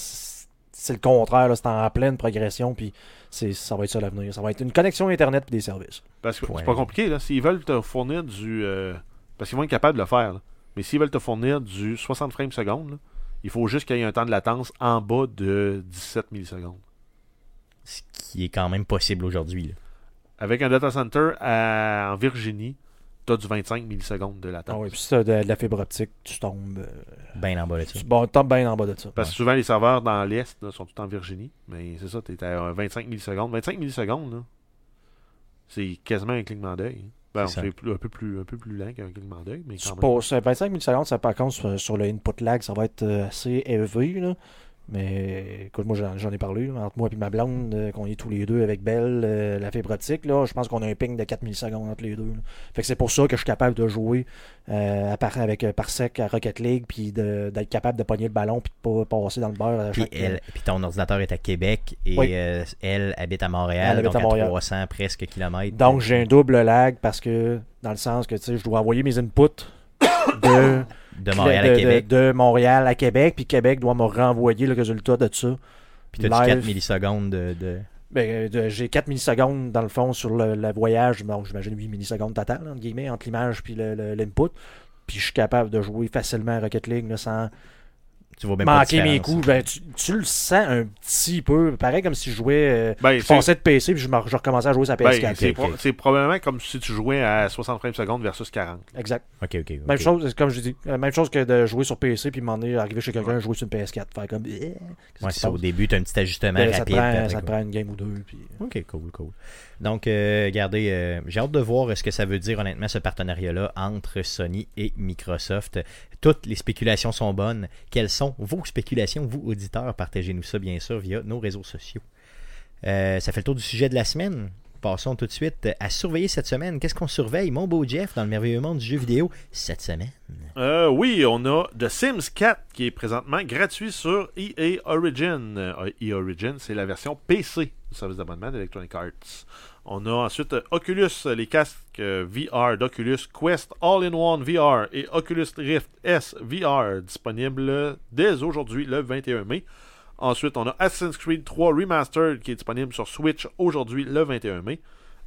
C'est le contraire, là, c'est en pleine progression, puis c'est- ça va être ça l'avenir. Ça va être une connexion Internet et des services. Parce que c'est pas compliqué, là. S'ils veulent te fournir du. euh, Parce qu'ils vont être capables de le faire. là. Mais s'ils veulent te fournir du 60 frames secondes, là, il faut juste qu'il y ait un temps de latence en bas de 17 millisecondes. Ce qui est quand même possible aujourd'hui. Avec un data center à- en Virginie, tu as du 25 millisecondes de latence. Ah oui, puis si t'as de, de la fibre optique, tu tombes. euh, Ben en bas de ça. tu- bon, tu tombes bien en bas de ça. Parce que souvent, les serveurs dans l'Est là, sont tous en Virginie. Mais c'est ça, tu es à euh, 25 millisecondes. 25 millisecondes, là, c'est quasiment un clignement d'œil. hein. Ben, C'est un, peu plus, un peu plus lent qu'un clignement d'œil, mais C'est quand même. pas- c'est 25 millisecondes, ça par contre, sur, sur le input lag, ça va être euh, assez élevé. Là. Mais écoute, moi j'en, ai parlé là, entre moi et ma blonde, euh, qu'on est tous les deux avec Belle, euh, la fibre optique. Là, je pense qu'on a un ping de 4 millisecondes entre les deux. là. Fait que c'est pour ça que je suis capable de jouer euh, à par, avec Parsec à Rocket League, puis d'être capable de pogner le ballon, puis de pas passer dans le beurre Puis, chaque elle, puis ton ordinateur est à Québec et Oui. elle habite à Montréal, Elle habite donc à Montréal. 300 presque kilomètres. Donc j'ai un double lag parce que, dans le sens que tu sais, je dois envoyer mes inputs de. De Montréal de, à Québec. de Montréal à Québec, puis Québec doit me renvoyer le résultat de ça. Puis du live. 4 millisecondes de. de- Ben, euh, j'ai 4 millisecondes dans le fond sur le, le voyage, j'imagine 8 millisecondes total, entre guillemets, entre l'image puis le- le- l'input. Puis je suis capable de jouer facilement à Rocket League là, sans Tu vois même manquer mes coups. Ben, tu, tu le sens un petit peu. Pareil comme si je jouais. euh, Ben, je passais de PC puis je, me- je recommençais à jouer sur la ben, PS4. c'est pro- probablement comme si tu jouais à 60 frames secondes versus 40. Exact. Ok, ok. ok. Même chose, comme je dis, euh, même chose que de jouer sur PC puis m'emmener arriver chez quelqu'un jouer sur une PS4. Faire comme. eh, Ouais, ça. Au début, t'as un petit ajustement Ben, ça, te rapide. prend, après, ça te prend une game ou deux. Puis... Ok, cool, cool. Donc, euh, regardez, euh, j'ai hâte de voir ce que ça veut dire, honnêtement, ce partenariat-là entre Sony et Microsoft. Toutes les spéculations sont bonnes. Quelles sont vos spéculations, vous, auditeurs? Partagez-nous ça, bien sûr, via nos réseaux sociaux. Euh, ça fait le tour du sujet de la semaine. Passons tout de suite à surveiller cette semaine. Qu'est-ce qu'on surveille, mon beau Jeff, dans le merveilleux monde du jeu vidéo cette semaine? Euh, oui, on a The Sims 4 qui est présentement gratuit sur EA Origin. Euh, EA Origin, c'est la version PC du service d'abonnement d'Electronic Arts. On a ensuite euh, Oculus, les casques euh, VR d'Oculus Quest All-in-One VR et Oculus Rift S VR disponibles dès aujourd'hui, le 21 mai. Ensuite, on a Assassin's Creed 3 Remastered qui est disponible sur Switch aujourd'hui, le 21 mai.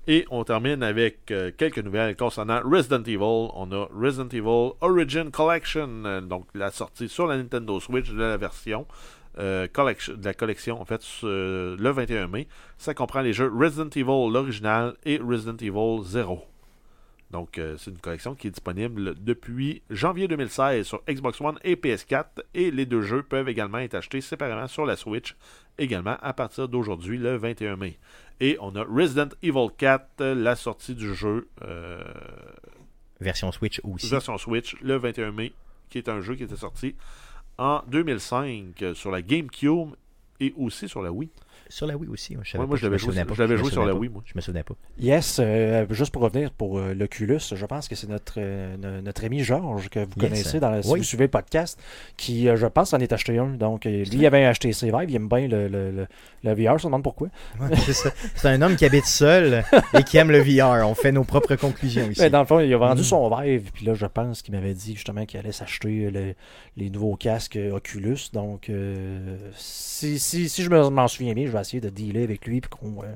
Et on termine avec euh, quelques nouvelles concernant Resident Evil. On a Resident Evil Origin Collection, donc la sortie sur la Nintendo Switch de la version euh, collection, de la collection en fait le 21 mai. Ça comprend les jeux Resident Evil l'original et Resident Evil 0. Donc euh, c'est une collection qui est disponible depuis janvier 2016 sur Xbox One et PS4 et les deux jeux peuvent également être achetés séparément sur la Switch également à partir d'aujourd'hui le 21 mai. Et on a Resident Evil 4, euh, la sortie du jeu euh, Version Switch aussi. version Switch le 21 mai, qui est un jeu qui était sorti en 2005 euh, sur la GameCube et aussi sur la Wii. Sur la Wii aussi. Je savais Ouais, moi, pas, je l'avais me joué- je l'avais me joué sur la pas. Wii, moi. Je me souvenais pas. Yes, euh, juste pour revenir pour euh, l'Oculus, je pense que c'est notre, euh, no- notre ami Georges que vous Yes. connaissez dans la, si Oui. vous suivez le podcast, qui, euh, je pense, en est acheté un. Donc, lui, il avait acheté ses Vive, il aime bien le, le, le, le VR, on se demande pourquoi. Ouais, c'est ça. C'est un homme qui habite seul et qui aime le VR. On fait nos propres conclusions ici. Mais dans le fond, il a vendu Mm. son Vive, puis là, je pense qu'il m'avait dit justement qu'il allait s'acheter le- les nouveaux casques Oculus. Donc, euh, si, si, si je me- m'en souviens bien, je vais essayer de dealer avec lui, puis qu'on. euh,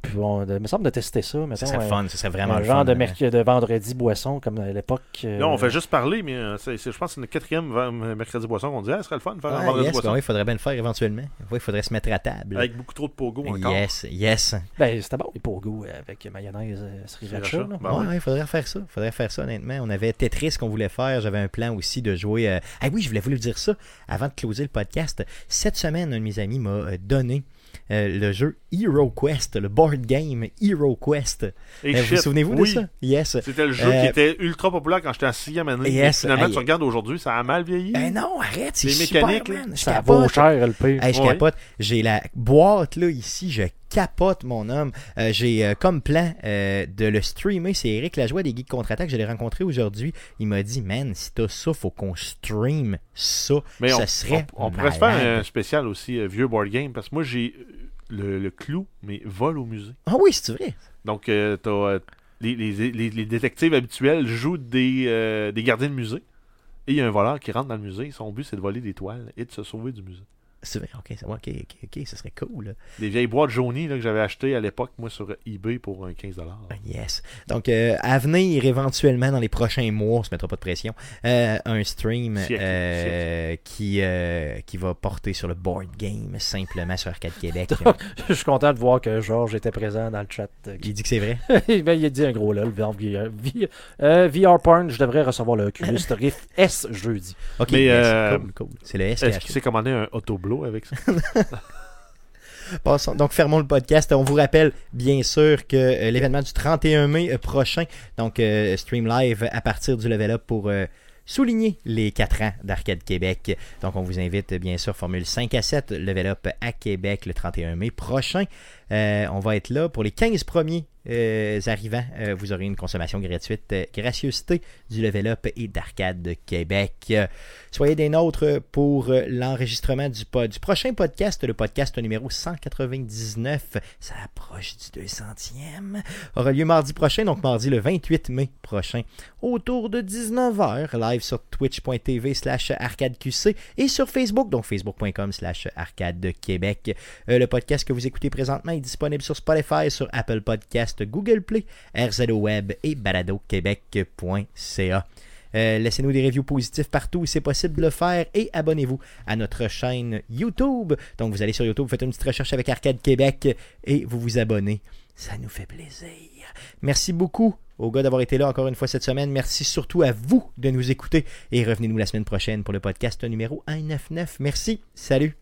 puis on, de- me semble de tester ça. Ce mettons, serait euh, fun, ce serait vraiment un le genre fun. de, merc- de vendredi boisson comme à l'époque. euh, Là, on fait juste parler, mais euh, c'est- c'est- je pense que c'est le quatrième mercredi boisson qu'on dit, ah, ce serait le fun de faire un vendredi yes, boisson. ben oui, il faudrait bien le faire éventuellement. Ouais, il faudrait se mettre à table. Avec beaucoup trop de pogo encore. Yes, yes. Ben, c'était bon, les pogo avec mayonnaise euh, sriracha. Ben ouais, ouais. ouais, il faudrait faire ça. faudrait faire ça, honnêtement. On avait Tetris qu'on voulait faire. J'avais un plan aussi de jouer. euh, Ah oui, je voulais vous dire ça avant de closer le podcast. Cette semaine, un de mes amis m'a euh, donné euh, le jeu Hero Quest, le board game Hero Quest. Et Euh, vous vous souvenez-vous oui. de ça? Yes. C'était le jeu Euh, qui était ultra populaire quand j'étais en sixième année. Yes, Et finalement, hey. tu regardes aujourd'hui, ça a mal vieilli. Ben non, arrête, c'est Les super, mécaniques, là, man. Je Ça capote. vaut cher, le pire. Hey, je Ouais. capote. J'ai la boîte là ici, je capote mon homme. Euh, J'ai euh, comme plan euh, de le streamer. C'est Eric Lajoie des Geeks Contre-Attaque. Je l'ai rencontré aujourd'hui. Il m'a dit, man, si t'as ça, faut qu'on stream ça. Mais ça on, serait. on, on pourrait se faire un spécial aussi, euh, vieux board game, parce que moi, j'ai euh, le, le clou, mais vol au musée. Ah oui, c'est vrai. Donc, euh, t'as, euh, les, les, les- les détectives habituels jouent des, euh, des gardiens de musée. Et il y a un voleur qui rentre dans le musée. Son but, c'est de voler des toiles et de se sauver du musée. C'est vrai, ok, ça, ok, ok, ok, ça serait cool. là. Des vieilles boîtes jaunies là, que j'avais achetées à l'époque, moi, sur eBay pour un 15$. Yes. Donc, euh, à venir éventuellement dans les prochains mois, on se mettra pas de pression, euh, un stream Siècle, euh, qui, euh, qui va porter sur le board game simplement sur Arcade Québec. Je suis content de voir que Georges était présent dans le chat. euh, Il dit que c'est vrai. ben, il a dit un gros lol. VR, VR, VR Porn, je devrais recevoir le Oculus Rift S jeudi. Ok, Mais, yes, euh, cool, cool. C'est le S Est-ce qu'il s'est commandé un Passons- donc, fermons le podcast. On vous rappelle, bien sûr, que euh, l'événement du 31 mai euh, prochain, donc euh, stream live à partir du level up pour souligner les 4 ans d'Arcade Québec. Donc, on vous invite, bien sûr, Formule 5 à 7, level up à Québec le 31 mai prochain. Euh, on va être là pour les 15 premiers euh, arrivants. Euh, vous aurez une consommation gratuite, gracieuseté du level up et d'Arcade Québec. Soyez des nôtres pour l'enregistrement du, prochain podcast, le podcast numéro 199. Ça approche du 200e. Aura lieu mardi prochain, donc mardi le 28 mai prochain, autour de 19h, live sur twitch.tv slash arcadeqc et sur Facebook, donc facebook.com slash arcadequebec. Euh, le podcast que vous écoutez présentement disponible sur Spotify, sur Apple Podcast, Google Play, RZO Web et baladoquebec.ca. Euh, Laissez-nous des reviews positifs partout où c'est possible de le faire et abonnez-vous à notre chaîne YouTube. Donc vous allez sur YouTube, vous faites une petite recherche avec Arcade Québec et vous vous abonnez. Ça nous fait plaisir. Merci beaucoup aux gars d'avoir été là encore une fois cette semaine. Merci surtout à vous de nous écouter et revenez-nous la semaine prochaine pour le podcast numéro 199. Merci. Salut.